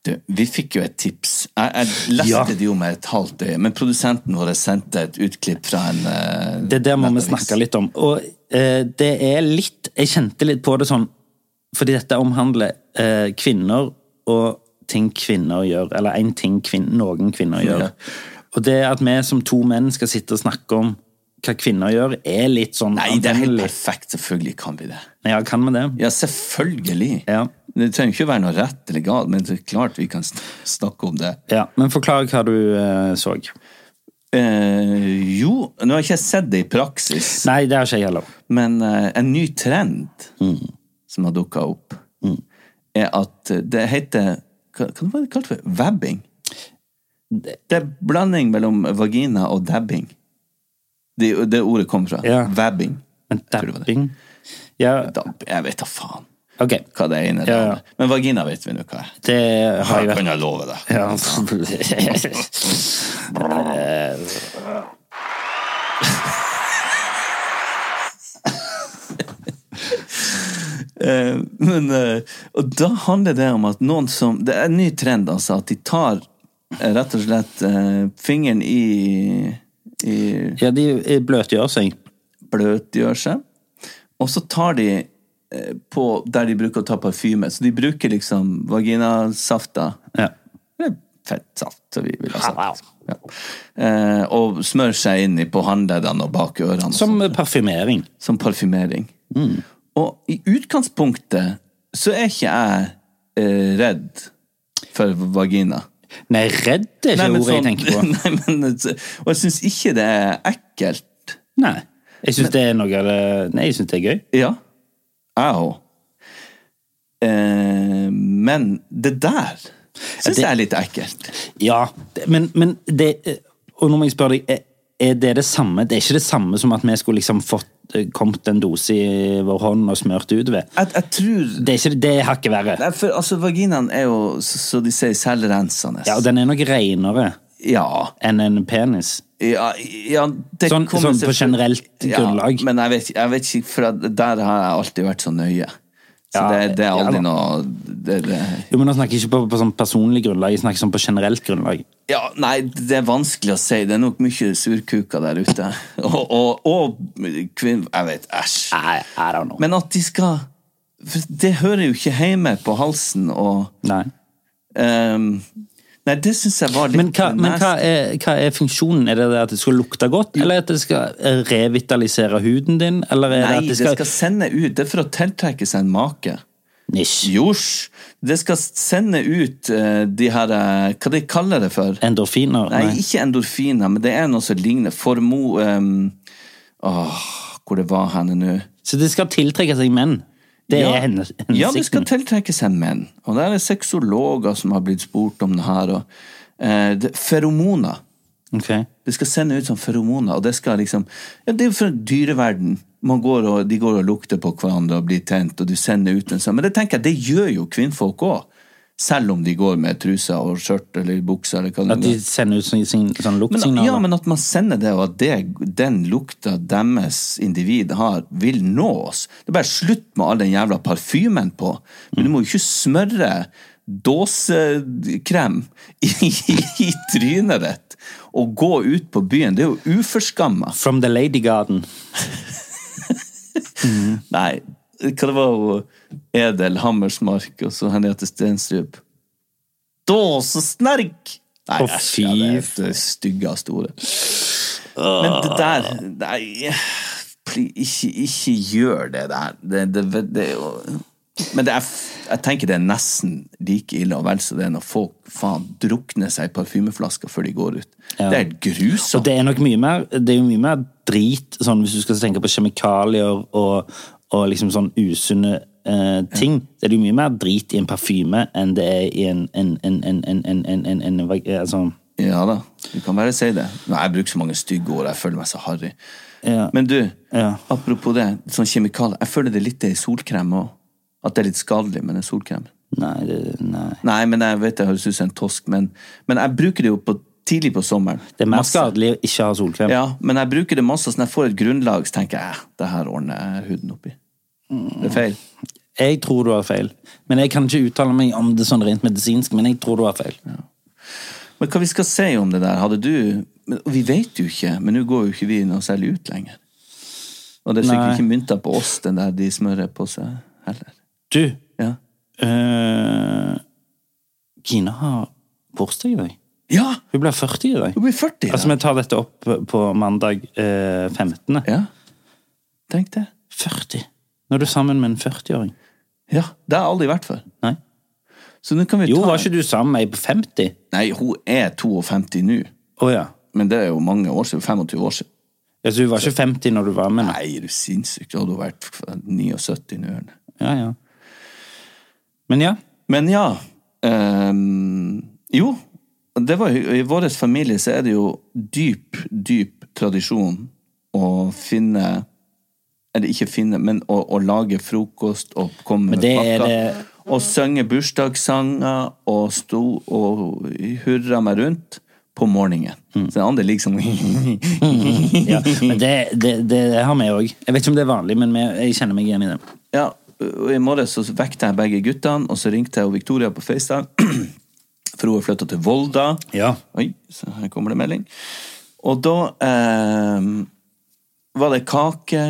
S3: du, Vi fikk jo et tips. Jeg, jeg leste
S1: Ja.
S3: det jo med et halvt øye, men produsenten vår sendte et utklipp fra en uh,
S1: Det der må vi snakke litt om. Og uh, det er litt Jeg kjente litt på det sånn fordi dette omhandler uh, kvinner og ting kvinner gjør. Eller én ting kvin noen kvinner <laughs> gjør.
S3: Ja.
S1: Og det at vi som to menn skal sitte og snakke om hva kvinner gjør, er litt sånn
S3: Nei, det er helt perfekt. Selvfølgelig kan vi det.
S1: Ja, kan vi det?
S3: Ja, selvfølgelig.
S1: Ja.
S3: Det trenger ikke å være noe rett eller galt, men det er klart vi kan snakke om det.
S1: Ja, Men forklar hva du eh, så.
S3: Eh, jo, nå har jeg ikke sett det i praksis,
S1: Nei, det har ikke jeg heller.
S3: men eh, en ny trend som har dukka opp, er at det heter Hva, hva var det kalt for? Vabbing? Det er blanding mellom vagina og dabbing. Det, det ordet kom fra.
S1: Ja.
S3: Vabbing.
S1: Men dabbing Ja,
S3: Dab, jeg vet da faen
S1: Okay.
S3: hva det ene
S1: Ja, ja.
S3: Men vagina vet vi nå hva er.
S1: Det har jeg
S3: vært. kan jeg love deg.
S1: ja.
S3: Eh, men, eh, og da handler det om at noen som Det er en ny trend, altså. At de tar eh, rett og slett fingeren i, i
S1: ja, de bløtgjør seg.
S3: Bløtgjør seg. Og så tar de eh, på der de bruker å ta parfyme. Så de bruker liksom vaginasafta.
S1: Ja.
S3: Eller fettsaft, som vi vil ha sagt. Ja. Eh, og smører seg inn på håndleddene og bak ørene. og
S1: Som
S3: sånt.
S1: parfymering.
S3: som parfymering. Og i utgangspunktet så er ikke jeg eh, redd for vagina.
S1: Nei, redd er ikke ordet jeg
S3: sånn-
S1: tenker på. <laughs>
S3: Nei, men, og jeg syns ikke det er ekkelt.
S1: Nei. Jeg syns det er noe av det Nei, jeg syns det er gøy.
S3: Ja. Jeg òg. Eh, men det der syns jeg er litt ekkelt.
S1: Ja, men, men det Og nå må jeg spørre deg, er- det det samme? Det er ikke det samme som at vi skulle liksom fått eh, kommet en dose i vår hånd og smørt ved.
S3: Jeg, jeg tror
S1: Det er ikke det hakket verre.
S3: Nei, for altså, vaginaen er jo, så så de sier, selvrensende.
S1: Ja, og den er nok renere
S3: ja.
S1: enn en penis.
S3: Ja, ja det
S1: Sånn-
S3: kommer
S1: sånn på generelt grunnlag.
S3: Ja, men jeg vet, jeg vet ikke, for der har jeg alltid vært så nøye. Så
S1: Ja,
S3: det, det er aldri noe det, det,
S1: Jo, men Nå snakker jeg ikke på, på sånn personlig grunnlag, jeg snakker sånn på generelt grunnlag.
S3: Ja, nei, det er vanskelig å si. Det er nok mye surkuker der ute. <laughs> Og, og, og kvinn... Jeg vet, æsj.
S1: I don't know.
S3: Men at de skal det hører jo ikke hjemme på halsen og
S1: Nei.
S3: Nei, det syns jeg var litt
S1: Men, hva, men hva, er, hva er funksjonen? Er det at det skal lukte godt, eller at det skal revitalisere huden din? Eller
S3: Nei,
S1: det det skal,
S3: sende ut Det er for å tiltrekke seg en make.
S1: Nisj.
S3: Josj! Det skal sende ut eh, de her eh, Hva de kaller det for?
S1: Endorfiner?
S3: Nei,
S1: Nei.
S3: ikke endorfiner, men det er noe som ligner. Formo... Um, åh, hvor det var henne nå?
S1: Så det skal tiltrekke seg menn? Det
S3: Ja.
S1: er hennes hensikten?
S3: Ja, det skal tiltrekke seg menn. Og der er sexologer som har blitt spurt om det her. Og, eh, det, feromoner.
S1: Okay.
S3: Det skal sende ut som feromoner, og det skal liksom Ja, det er jo for dyreverden. man går og, de går og lukter på hverandre og blir tent, og du sender ut en sånn. Men det tenker jeg, det gjør jo kvinnfolk òg. Selv om de går med truser og skjørt eller bukser. Eller hva
S1: At de
S3: er.
S1: sender ut sånn, sånn, luktsignaler.
S3: ja, men at man sender det, og at det, den lukta deres individ har, vil nå oss. Det er bare slutt med all den jævla parfymen på. Men du må jo ikke smøre dåsekrem i, i, trynet ditt og gå ut på byen. Det er jo uforskamma.
S1: From the Lady Garden. <laughs>
S3: Nei, hva det var hun Edel Hammersmark og så Henriette Stenstrup? Dåsesnerk! Nei,
S1: Å,
S3: æsj, ja, det er det styggeste ordet. Men det der Nei, ikke, ikke gjør det der. Det, det, det er jo Men det er, jeg tenker det er nesten like ille og vel så det er når folk faen drukner seg i parfymeflasker før de går ut.
S1: Ja.
S3: Det er helt
S1: Og
S3: grusomt.
S1: det er nok mye mer Det er jo mye mer drit, sånn hvis du skal tenke på kjemikalier og, og liksom sånn usunne eh, ting, det er jo mye mer drit i en parfyme enn det er i en, altså.
S3: Ja da, du kan bare si det. Nei, jeg bruker så mange stygge ord, jeg føler meg så harry.
S1: Ja.
S3: Men du,
S1: ja.
S3: apropos det, sånn kjemikalier. Jeg føler det litt i solkrem òg. At det er litt skadelig med den solkremen.
S1: Nei, nei.
S3: nei, men jeg vet det høres ut som en tosk, men, men, jeg bruker det jo på, tidlig på sommeren.
S1: Det er mer skadelig å ikke ha solkrem.
S3: Ja, men jeg bruker det masse, så når jeg får et grunnlag, så tenker jeg det her ordner jeg huden oppi. Det er feil.
S1: Jeg tror du har feil. Men Jeg kan ikke uttale meg om det sånn rent medisinsk, men jeg tror du har feil.
S3: Men hva vi skal si om det der? Hadde du men, Vi vet jo ikke, men nå går jo ikke vi noe særlig ut lenger. Og det er sikkert
S1: Nei.
S3: ikke mynter på oss, den der de smører på seg, heller.
S1: Du,
S3: Ja.
S1: eh, Gina har bursdag i dag.
S3: Ja!
S1: Hun blir 40 i dag.
S3: Hun blir 40 da.
S1: Altså, Vi tar dette opp på mandag eh, 15.
S3: Ja. Tenk det.
S1: 40. Nå er sammen med en 40-åring.
S3: Ja, det har jeg aldri vært før.
S1: Nei.
S3: Så nå kan vi
S1: Jo, var ikke du sammen med ei på 50?
S3: Nei, hun er 52 nå.
S1: Å ja.
S3: Men det er jo mange år siden. 25 år siden.
S1: ja. Så hun var ikke 50 når du var med henne?
S3: Nei, er du sinnssyk? Da hadde hun vært 79 nå.
S1: Ja, ja. Men ja.
S3: Men ja Um, Jo, det var, i vår familie så er det jo dyp, dyp tradisjon å finne Eller ikke finne, men å, å lage frokost og komme med
S1: er
S3: pakker.
S1: det-
S3: Og synge bursdagssanger og stå og hurra meg rundt på morgenen.
S1: Mm.
S3: Så den andre liksom <laughs>
S1: ja. Men det, det, det har vi òg. Jeg vet ikke om det er vanlig, men jeg kjenner meg igjen i det.
S3: Ja, og i morges så vekte jeg begge guttene, og så ringte jeg Victoria på FaceTime. <clears throat> For hun har flytta til Volda.
S1: Ja.
S3: Oi, så her kommer det melding. Og da eh, var det kake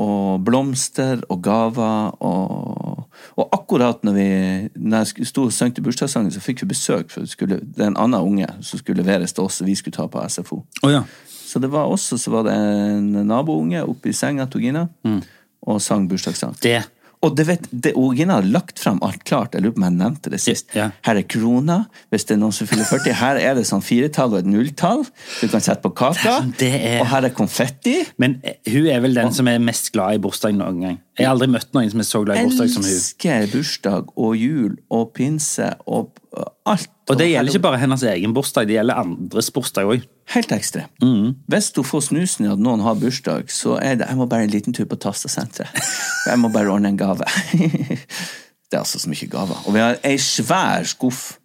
S3: og blomster og gaver og Og akkurat når vi når jeg sto og sang til bursdagssangen, så fikk vi besøk. For det, skulle, det er en annen unge som skulle leveres til oss, og vi skulle ta på SFO.
S1: Oh, ja.
S3: Så det var også så var det en nabounge oppe i senga Togina, mm. og sang bursdagssang.
S1: Det.
S3: Og det vet, det, og har lagt frem alt klart. Jeg lurer på om jeg nevnte det sist.
S1: Ja.
S3: Her er krona, hvis det er noen som fyller 40. Her er det sånn firetall og et nulltall. Du kan sette på kaka.
S1: Er-
S3: Og her er konfetti.
S1: Men eh, hun er vel den som er mest glad i bursdag noen gang. Jeg har aldri møtt noen som er så glad i bursdag som hun.
S3: Elsker bursdag og jul og pinse og og alt.
S1: Og det gjelder ikke bare hennes egen bursdag, det gjelder andres bursdag òg.
S3: Helt ekstra.
S1: Mm.
S3: Hvis du får snusen i at noen har bursdag, så er det Jeg må bare en liten tur på Tastasenteret. <laughs> Jeg må bare ordne en gave. <laughs> Det er altså så mye gaver. Og vi har ei svær skuff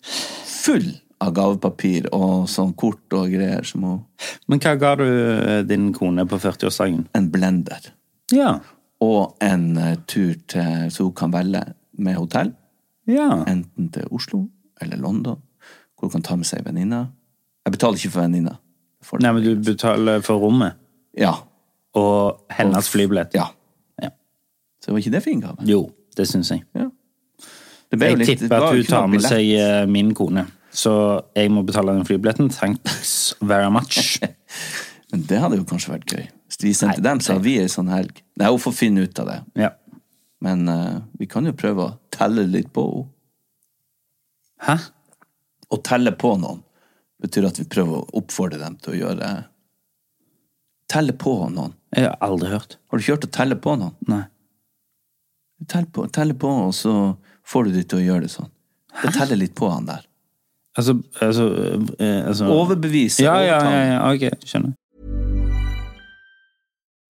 S3: full av gavepapir og sånn kort og greier som hun
S1: Men hva ga du eh, din kone på 40-årsdagen?
S3: En blender.
S1: Ja.
S3: Og en eh, tur til Så hun kan velge med hotell.
S1: Ja.
S3: Enten til Oslo eller London, hvor hun kan ta med seg venninna. Jeg betaler ikke for venninna.
S1: Nei, men du betaler for rommet
S3: Ja.
S1: og hennes flybillett.
S3: ja.
S1: Ja.
S3: Så var ikke det fin gave?
S1: Jo, det syns jeg.
S3: Ja. Det
S1: Jeg
S3: litt-
S1: tipper at hun tar med
S3: billett.
S1: seg eh, min kone. Så jeg må betale den flybilletten. Thanks very much. <laughs>
S3: Men det hadde jo kanskje vært gøy. Hvis vi sendte dem, så har vi ei sånn helg. Nei, hun får finne ut av det.
S1: Ja.
S3: Men uh, vi kan jo prøve å telle litt på henne.
S1: Hæ?
S3: Å telle på noen betyr at vi prøver å oppfordre dem til å gjøre Telle på noen.
S1: Jeg har aldri hørt.
S3: Har du ikke hørt å telle på noen?
S1: Nei.
S3: Tell på, telle på, og så får du dem til å gjøre det sånn. Det teller litt på han der.
S1: Altså, altså, eh, altså
S3: Overbevise.
S1: Ja, ja, ja, ja, ok, skjønner.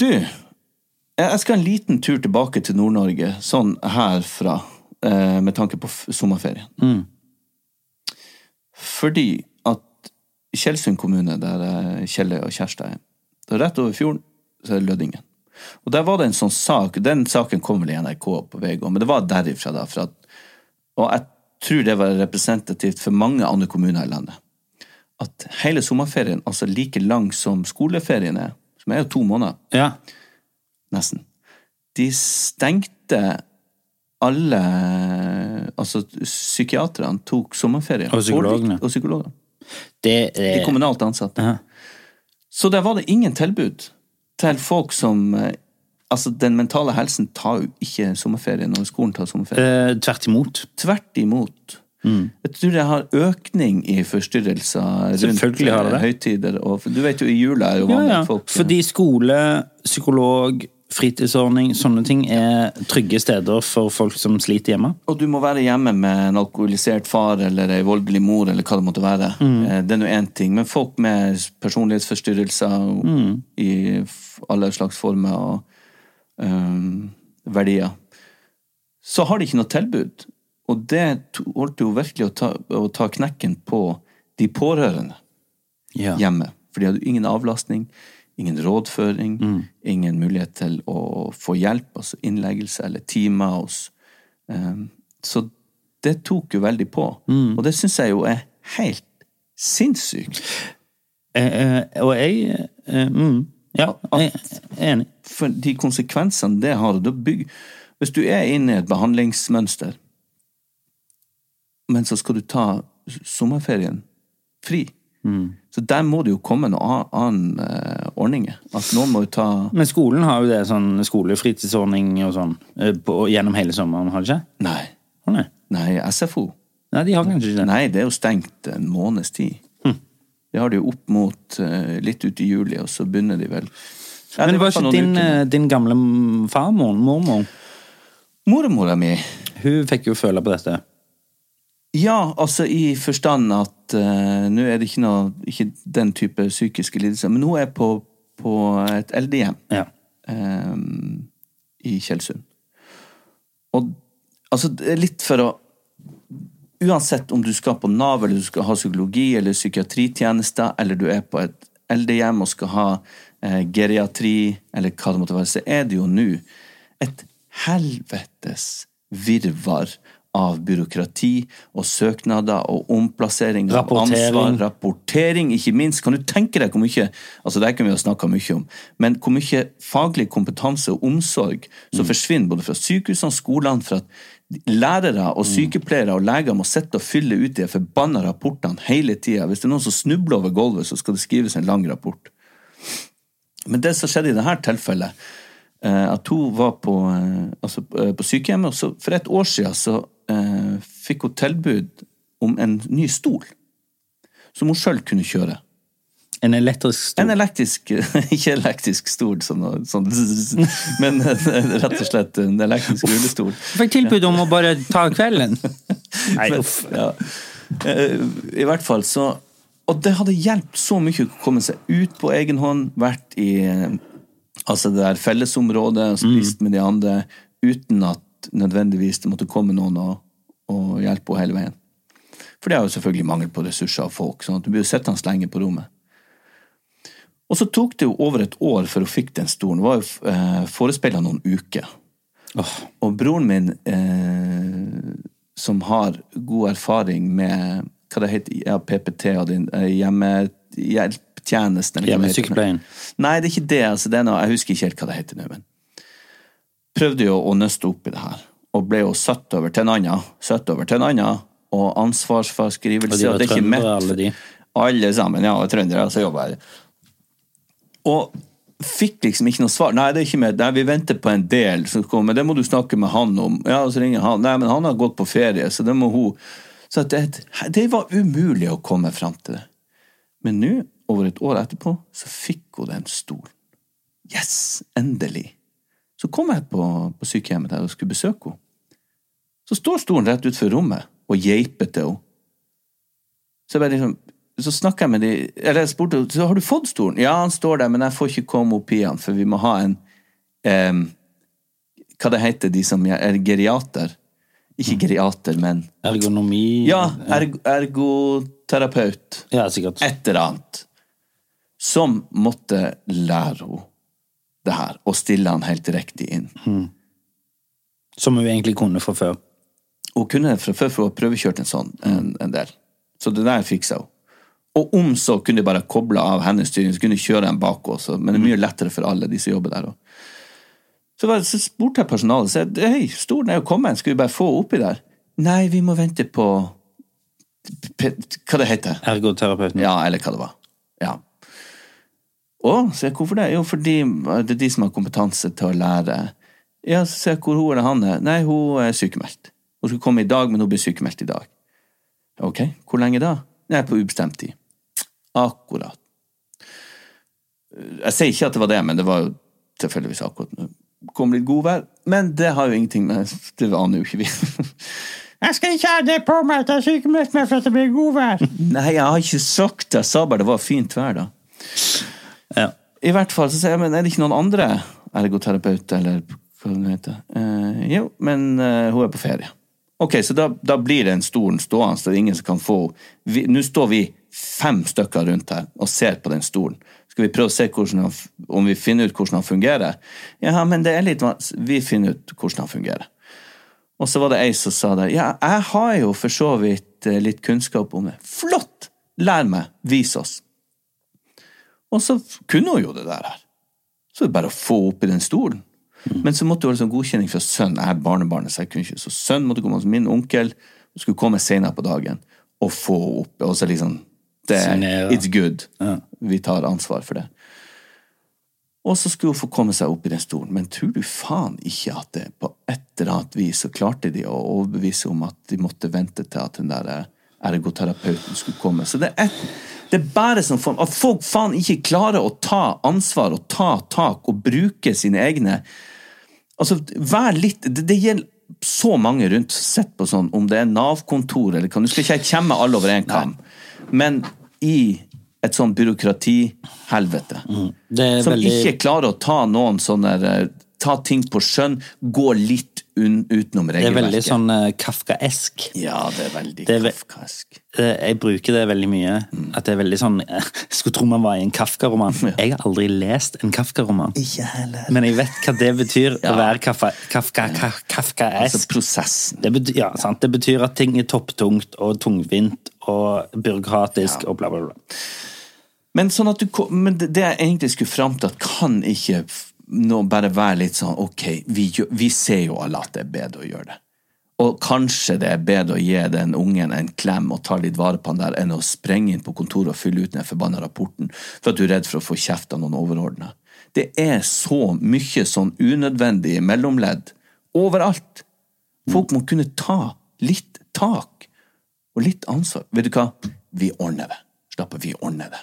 S3: Du, jeg skal en liten tur tilbake til Nord-Norge, sånn herfra, eh, med tanke på sommerferien.
S1: Mm.
S3: Fordi at Tjeldsund kommune, der Kjelle og Kjersta er, rett over fjorden, så er det Lødingen. Og der var det en sånn sak, den saken kom vel i NRK på gå, men det var derifra da, at, og jeg tror det var representativt for mange andre kommuner i landet. At hele sommerferien, altså like lang som skoleferien er, som er jo to måneder,
S1: Ja.
S3: nesten. De stengte alle Altså, psykiaterne tok sommerferie.
S1: Og psykologene.
S3: Og psykologene.
S1: Det
S3: De
S1: er
S3: kommunalt ansatte.
S1: Ja.
S3: Så der var det ingen tilbud til folk som eh, Altså, den mentale helsen tar jo ikke sommerferie når skolen tar sommerferie.
S1: eh, tvert imot.
S3: Tvert imot. Jeg tror det har økning i forstyrrelser rundt eh, høytider. Og, du vet jo, i jula er jo
S1: Ja, ja.
S3: folk
S1: Fordi skole, psykolog, fritidsordning, sånne ting er trygge steder for folk som sliter hjemme.
S3: Og du må være hjemme med en alkoholisert far eller ei voldelig mor, eller hva det måtte være. Mm. Det er nå én ting. Men folk med personlighetsforstyrrelser i alle slags former og um, verdier, så har de ikke noe tilbud. Og det holdt jo virkelig å ta, å ta knekken på de pårørende
S1: Ja.
S3: hjemme. For de hadde ingen avlastning, ingen rådføring, ingen mulighet til å få hjelp, altså innleggelse eller timer hos um, Så det tok jo veldig på. Og det syns jeg jo er helt sinnssykt.
S1: Eh, eh, og jeg eh, mm, Ja, jeg er enig.
S3: For de konsekvensene det har. Hvis du er inne i et behandlingsmønster, men så skal du ta sommerferien fri Så der må det jo komme noen annen uh, ordninger. At noen må jo ta
S1: Men skolen har jo det sånn skolefritidsordning og sånn eh, på, gjennom hele sommeren, har de ikke?
S3: Nei.
S1: Å nei.
S3: Nei, SFO.
S1: Nei, de har kanskje ikke det.
S3: Nei, det er jo stengt en måneds tid. Det har de jo opp mot uh, litt ut i juli, og så begynner de vel Ja,
S1: Men
S3: det
S1: var ikke din, din gamle farmor, mormor,
S3: Mormora mi
S1: hun fikk jo føle på dette?
S3: Ja, altså i forstand at uh, nå er det ikke noe Ikke den type psykiske lidelser, men nå er på, på et eldrehjem
S1: Ja.
S3: um, i Tjeldsund. Og altså, det er litt for å Uansett om du skal på Nav, eller du skal ha psykologi eller psykiatritjenester, eller du er på et eldrehjem og skal ha uh, geriatri, eller hva det måtte være, så er det jo nå et helvetes virvar av byråkrati og søknader og omplassering av ansvar. Rapportering, ikke minst. Kan du tenke deg hvor mye altså det kan vi jo snakka mye om, men hvor mye faglig kompetanse og omsorg som forsvinner både fra sykehusene og skolene for at lærere og sykepleiere og leger må sitte og fylle ut de forbanna rapportene hele tida. Hvis det er noen som snubler over gulvet, så skal det skrives en lang rapport. Men det som skjedde i dette tilfellet, at hun var på, eh, altså, eh, på sykehjemmet, og så for et år siden så eh, fikk hun tilbud om en ny stol. som hun sjøl kunne kjøre.
S1: En elektrisk stol.
S3: En elektrisk <laughs> Ikke elektrisk stol, sånn, sånn <laughs> men rett og slett en elektrisk rullestol.
S1: Du fikk tilbud om å bare ta kvelden. <laughs> Nei, uff.
S3: ja. Eh, I hvert fall så Og det hadde hjulpet så mye å komme seg ut på egen hånd, vært i eh, altså det der fellesområdet, spist med de andre, uten at nødvendigvis det måtte komme noen og, og hjelpe henne hele veien. For det er jo selvfølgelig mangel på ressurser og folk, sånn at du blir sittende lenge på rommet. Og så tok det jo over et år før hun fikk den stolen. Det var jo eh, forespeila noen uker. Og broren min, eh, som har god erfaring med hva det heter, ja, PPT og din eh, hjemmehjelptjenesten heter.
S1: Hjemmesykepleien.
S3: Nei, det er ikke det. Altså, det er noe, jeg husker ikke helt hva det heter nå, men prøvde jo å nøste opp i det her. Og ble jo satt over til en annen, satt over til en annen, og ansvarsforskrivelse.
S1: Og de var
S3: det er ikke mitt-
S1: alle de.
S3: Alle sammen, ja, og trøndere som jobber her. Og fikk liksom ikke noe svar. Nei, det er ikke med. Nei, vi venter på en del som kommer, men det må du snakke med han om. Ja, og så ringer han. Nei, men han har gått på ferie, så det må hun. Så det, det var umulig å komme fram til det. Men nå, over et år etterpå, så fikk hun den stolen. Yes! Endelig. Så kom jeg på, på sykehjemmet der og skulle besøke henne. Så står stolen rett utenfor rommet og geiper til henne. Så jeg liksom så snakker jeg med de Eller jeg spurte så har du fått stolen. Ja, han står der, men jeg får ikke komme opp i han, for vi må ha en em, Hva det heter de som er geriater? Ikke geriater, men
S1: Ergonomi
S3: Ja, erg ergoterapeut.
S1: Ja, sikkert.
S3: Et eller annet. Som måtte lære henne det her, og stille han helt riktig inn.
S1: Som hun egentlig kunne fra før.
S3: Hun kunne fra før, for hun har prøvekjørt en sånn en, en del. Så det der fiksa hun. Og om så kunne de bare koble av hennes styring, så kunne de kjøre den bak også. Men det er mye lettere for alle, de som jobber der Også. Så, bare, så spurte jeg personalet så jeg, hei, stolen er jo kommet, skal vi bare få oppi der? Nei, vi må vente på Hva det heter
S1: Ergoterapeuten.
S3: Ja, eller hva det var. Ja. Å, se hvorfor det? Jo, fordi det er de som har kompetanse til å lære. Ja, jeg hvor hun eller han er. Nei, hun er sykemeldt. Hun skulle komme i dag, men hun blir sykemeldt i dag. Ok, hvor lenge da? Nei, på ubestemt tid. Akkurat. Jeg sier ikke at det var det, men det var jo tilfeldigvis akkurat nå. Kom litt godvær, men det har jo ingenting med Det aner jo ikke vi. <laughs>
S1: Jeg skal ikke ha det på meg at jeg er sykemeldt meg for at det blir godvær. <laughs>
S3: Nei, jeg har ikke sagt det. Jeg sa bare det var fint vær, da.
S1: Ja.
S3: I hvert fall så sier jeg, men er det ikke noen andre ergoterapeuter, eller hva det heter? Eh, jo, men eh, hun er på ferie. Ok, så da, da blir den stolen stående, så det er ingen som kan få henne. Nå står vi fem stykker rundt her og ser på den stolen. Skal vi prøve å se han, om vi finner ut hvordan han fungerer? Ja, men det er litt vanskelig. Vi finner ut hvordan han fungerer. Og så var det ei som sa det. Ja, jeg har jo for så vidt eh, litt kunnskap om det. Flott! Lær meg. Vis oss. Og så kunne hun jo det der her. Så det er bare å få oppi den stolen. Men så måtte hun ha liksom godkjenning fra sønnen. Jeg er barnebarnet, så jeg kunne ikke. Så sønnen måtte komme hos min onkel, og skulle komme senere på dagen, og få henne opp. Og så liksom det, It's good. Vi tar ansvar for det. Og så skulle hun få komme seg opp i den stolen. Men tror du faen ikke at det på et eller annet vis så klarte de å overbevise om at de måtte vente til at den der eh, ergoterapeuten skulle komme. Så det er, det er bare sånn form at folk faen ikke klarer å ta ansvar og ta tak og bruke sine egne Altså, vær litt Det, det gjelder så mange rundt. Sett på sånn, om det er Nav-kontor eller hva Nå skal ikke jeg kjemme alle over én kam, men i et sånn byråkratihelvete.
S1: Er
S3: Som
S1: veldig
S3: ikke klarer å ta noen sånne eh, Ta ting på skjønn, gå litt utenom
S1: Det er veldig sånn eh, kafkaesk.
S3: Ja, det er veldig
S1: Det er ve-
S3: kafkask.
S1: Eh, Jeg bruker det veldig mye.
S3: Mm.
S1: At det er veldig sånn eh, Jeg skulle tro man var i en Kafka-roman. <laughs> Jeg har aldri lest en Kafka-roman.
S3: Ikke heller.
S1: Men jeg vet hva det betyr <laughs>
S3: Ja.
S1: å være kafka, kafka, ka-
S3: Altså prosessen.
S1: Det betyr, ja, sant? det betyr at ting er topptungt og tungvint og byråkratisk og bla, bla, bla.
S3: Men, sånn du, men det jeg egentlig skulle fram til, at kan ikke nå bare være litt sånn Ok, vi, vi ser jo alle at det er bedre å gjøre det. Og kanskje det er bedre å gi den ungen en klem og ta litt vare på han der, enn å sprenge inn på kontoret og fylle ut den forbanna rapporten for at du er redd for å få kjeft av noen overordna. Det er så mye sånn unødvendig mellomledd overalt. Folk må kunne ta litt tak og litt ansvar. Vet du hva? Vi ordner det. Slapper vi ordner det.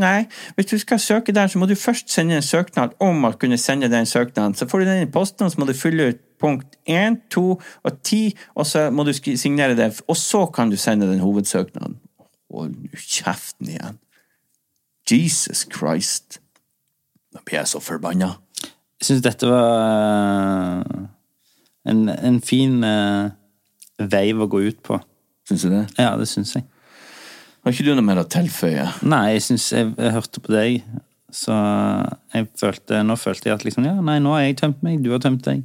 S3: Nei, hvis du skal søke der, så må du først sende en søknad om å kunne sende den søknaden. Så får du den i posten, og så må du fylle ut punkt 1, 2 og 10, og så må du signere det, og så kan du sende den hovedsøknaden. Hold nå kjeften igjen. Jesus Christ. Nå blir jeg så forbanna.
S1: Jeg syns dette var eh, en, en fin uh, veiv å gå ut på.
S3: Syns du det?
S1: Ja, det syns jeg.
S3: Har ikke du noe mer å tilføye?
S1: Nei, jeg syns jeg, jeg hørte på deg, så jeg følte Nå følte jeg at liksom Ja, nei, nå har jeg tømt meg, du har tømt deg.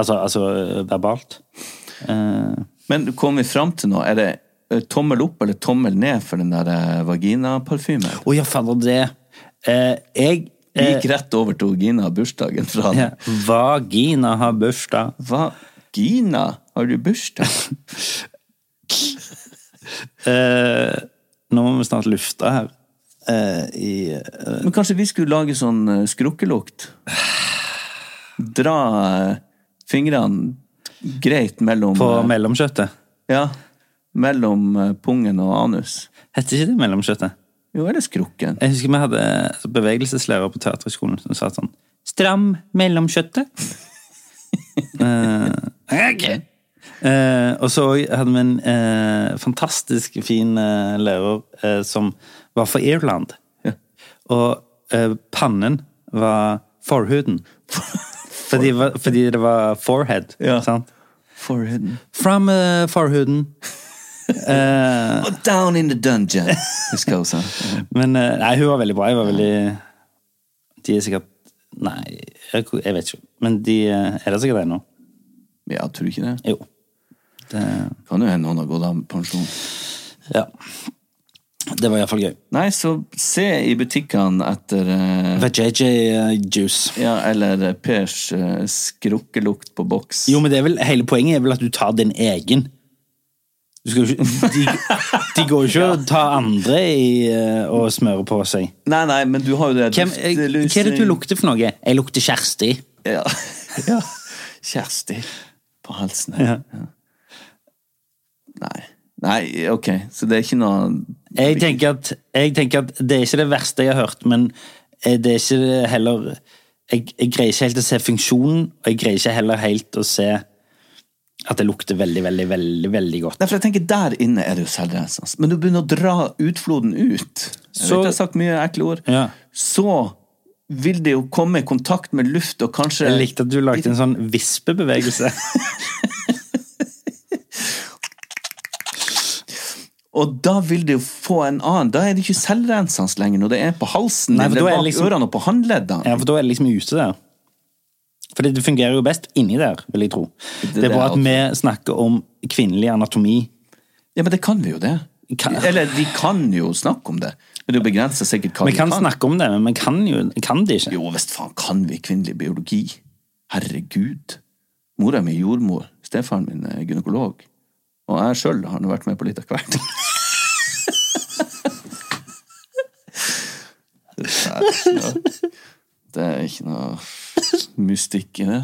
S1: Altså, altså verbalt. Uh,
S3: Men kom vi fram til noe? Er det eh, tommel opp eller tommel ned for den der eh, vaginaparfymen?
S1: Å ja, fader, det eh, Jeg
S3: Vi gikk rett over til Gina bursdagen fra
S1: ja, Vagina har bursdag.
S3: Vagina, har du bursdag? <laughs>
S1: Eh, nå må vi snart lufte her. Eh, i eh,
S3: Men kanskje vi skulle lage sånn eh, skrukkelukt? Dra eh, fingrene greit mellom
S1: På
S3: eh,
S1: mellomkjøttet.
S3: Ja. Mellom pungen og anus.
S1: Heter ikke det mellomkjøttet?
S3: Jo, eller skrukken.
S1: Jeg husker vi hadde bevegelseslærer på teaterhøgskolen som sa sånn Stram mellomkjøttet. <laughs> eh, ok. Eh, og så hadde vi en eh, fantastisk fin eh, lærer eh, som var fra Irland.
S3: Ja.
S1: Og eh, pannen var forhuden. <laughs> fordi, fordi det var forehead.
S3: Ja.
S1: Sant?
S3: Forehead.
S1: From uh, forhuden. <laughs> Eh,
S3: Oh, down in the dungeon! Husker jeg også. Ja. <laughs>
S1: Men nei, hun var veldig bra. Jeg var veldig De er sikkert Nei, jeg, jeg vet ikke. Men de er det sikkert ennå.
S3: Ja, tror du ikke det?
S1: Jo. Det,
S3: Kan jo hende noen har gått av med pensjon.
S1: ja. Det var iallfall gøy.
S3: Nei, så se i butikkene etter uh,
S1: VJJ uh, Juice.
S3: Ja, eller eh, Pers uh, skrukkelukt på boks.
S1: Jo, men det vel, hele poenget er vel at du tar din egen. Ikke, <laughs> de, de går jo ikke og tar andre i, eh, og smører på seg.
S3: Nei, nei, men du har jo det
S1: Hvem, eh, hva er det du lukter for noe? Jeg lukter Kjersti.
S3: Ja. ja. <laughs> Kjersti på halsen her.
S1: Ja.
S3: Nei. Nei, ok, så det er ikke noe
S1: Jeg tenker, at, jeg tenker at det er ikke det verste jeg har hørt, men eh, det er ikke det heller jeg, jeg greier ikke helt å se funksjonen, og jeg greier ikke heller helt å se at det lukter veldig, veldig, veldig veldig godt.
S3: Nei, for jeg tenker Der inne er det jo selvrensende. Men du begynner å dra utfloden ut. Jeg
S1: Så-
S3: vet jeg har sagt mye ekle ord.
S1: Ja.
S3: Så vil det jo komme i kontakt med luft, og kanskje
S1: Jeg likte at du lagde en sånn vispebevegelse. <laughs>
S3: Og da vil jo få en annen Da er det ikke selvrensende lenger når det er på halsen
S1: Nei,
S3: din, det er
S1: er
S3: bak
S1: liksom-
S3: ørene og på håndleddene.
S1: Ja, for da er det liksom ute der. Fordi det fungerer jo best inni der, vil jeg tro.
S3: Det-
S1: Det er
S3: bare
S1: bra at vi snakker om kvinnelig anatomi.
S3: Ja, men det kan vi jo det.
S1: Kan-
S3: Eller de kan jo snakke om det. Men det begrenser sikkert hva
S1: Vi kan.
S3: Vi kan.
S1: snakke om det, men vi kan jo kan det ikke.
S3: Jo, visst faen kan vi kvinnelig biologi. Herregud. Mora mi er jordmor. Stefaren min er gynekolog. Og jeg sjøl har nå vært med på litt av hvert. Det er ikke noe mystikk i det.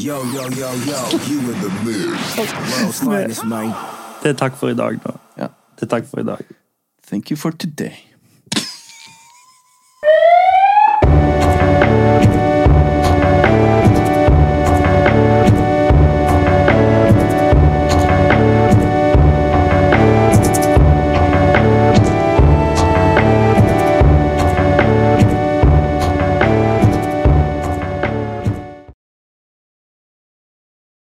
S4: Yo, yo, yo, yo, you in the mood. World's finest, man.
S1: Det er takk for i dag, da.
S3: Ja.
S1: Det er takk for i dag.
S3: Thank you for today.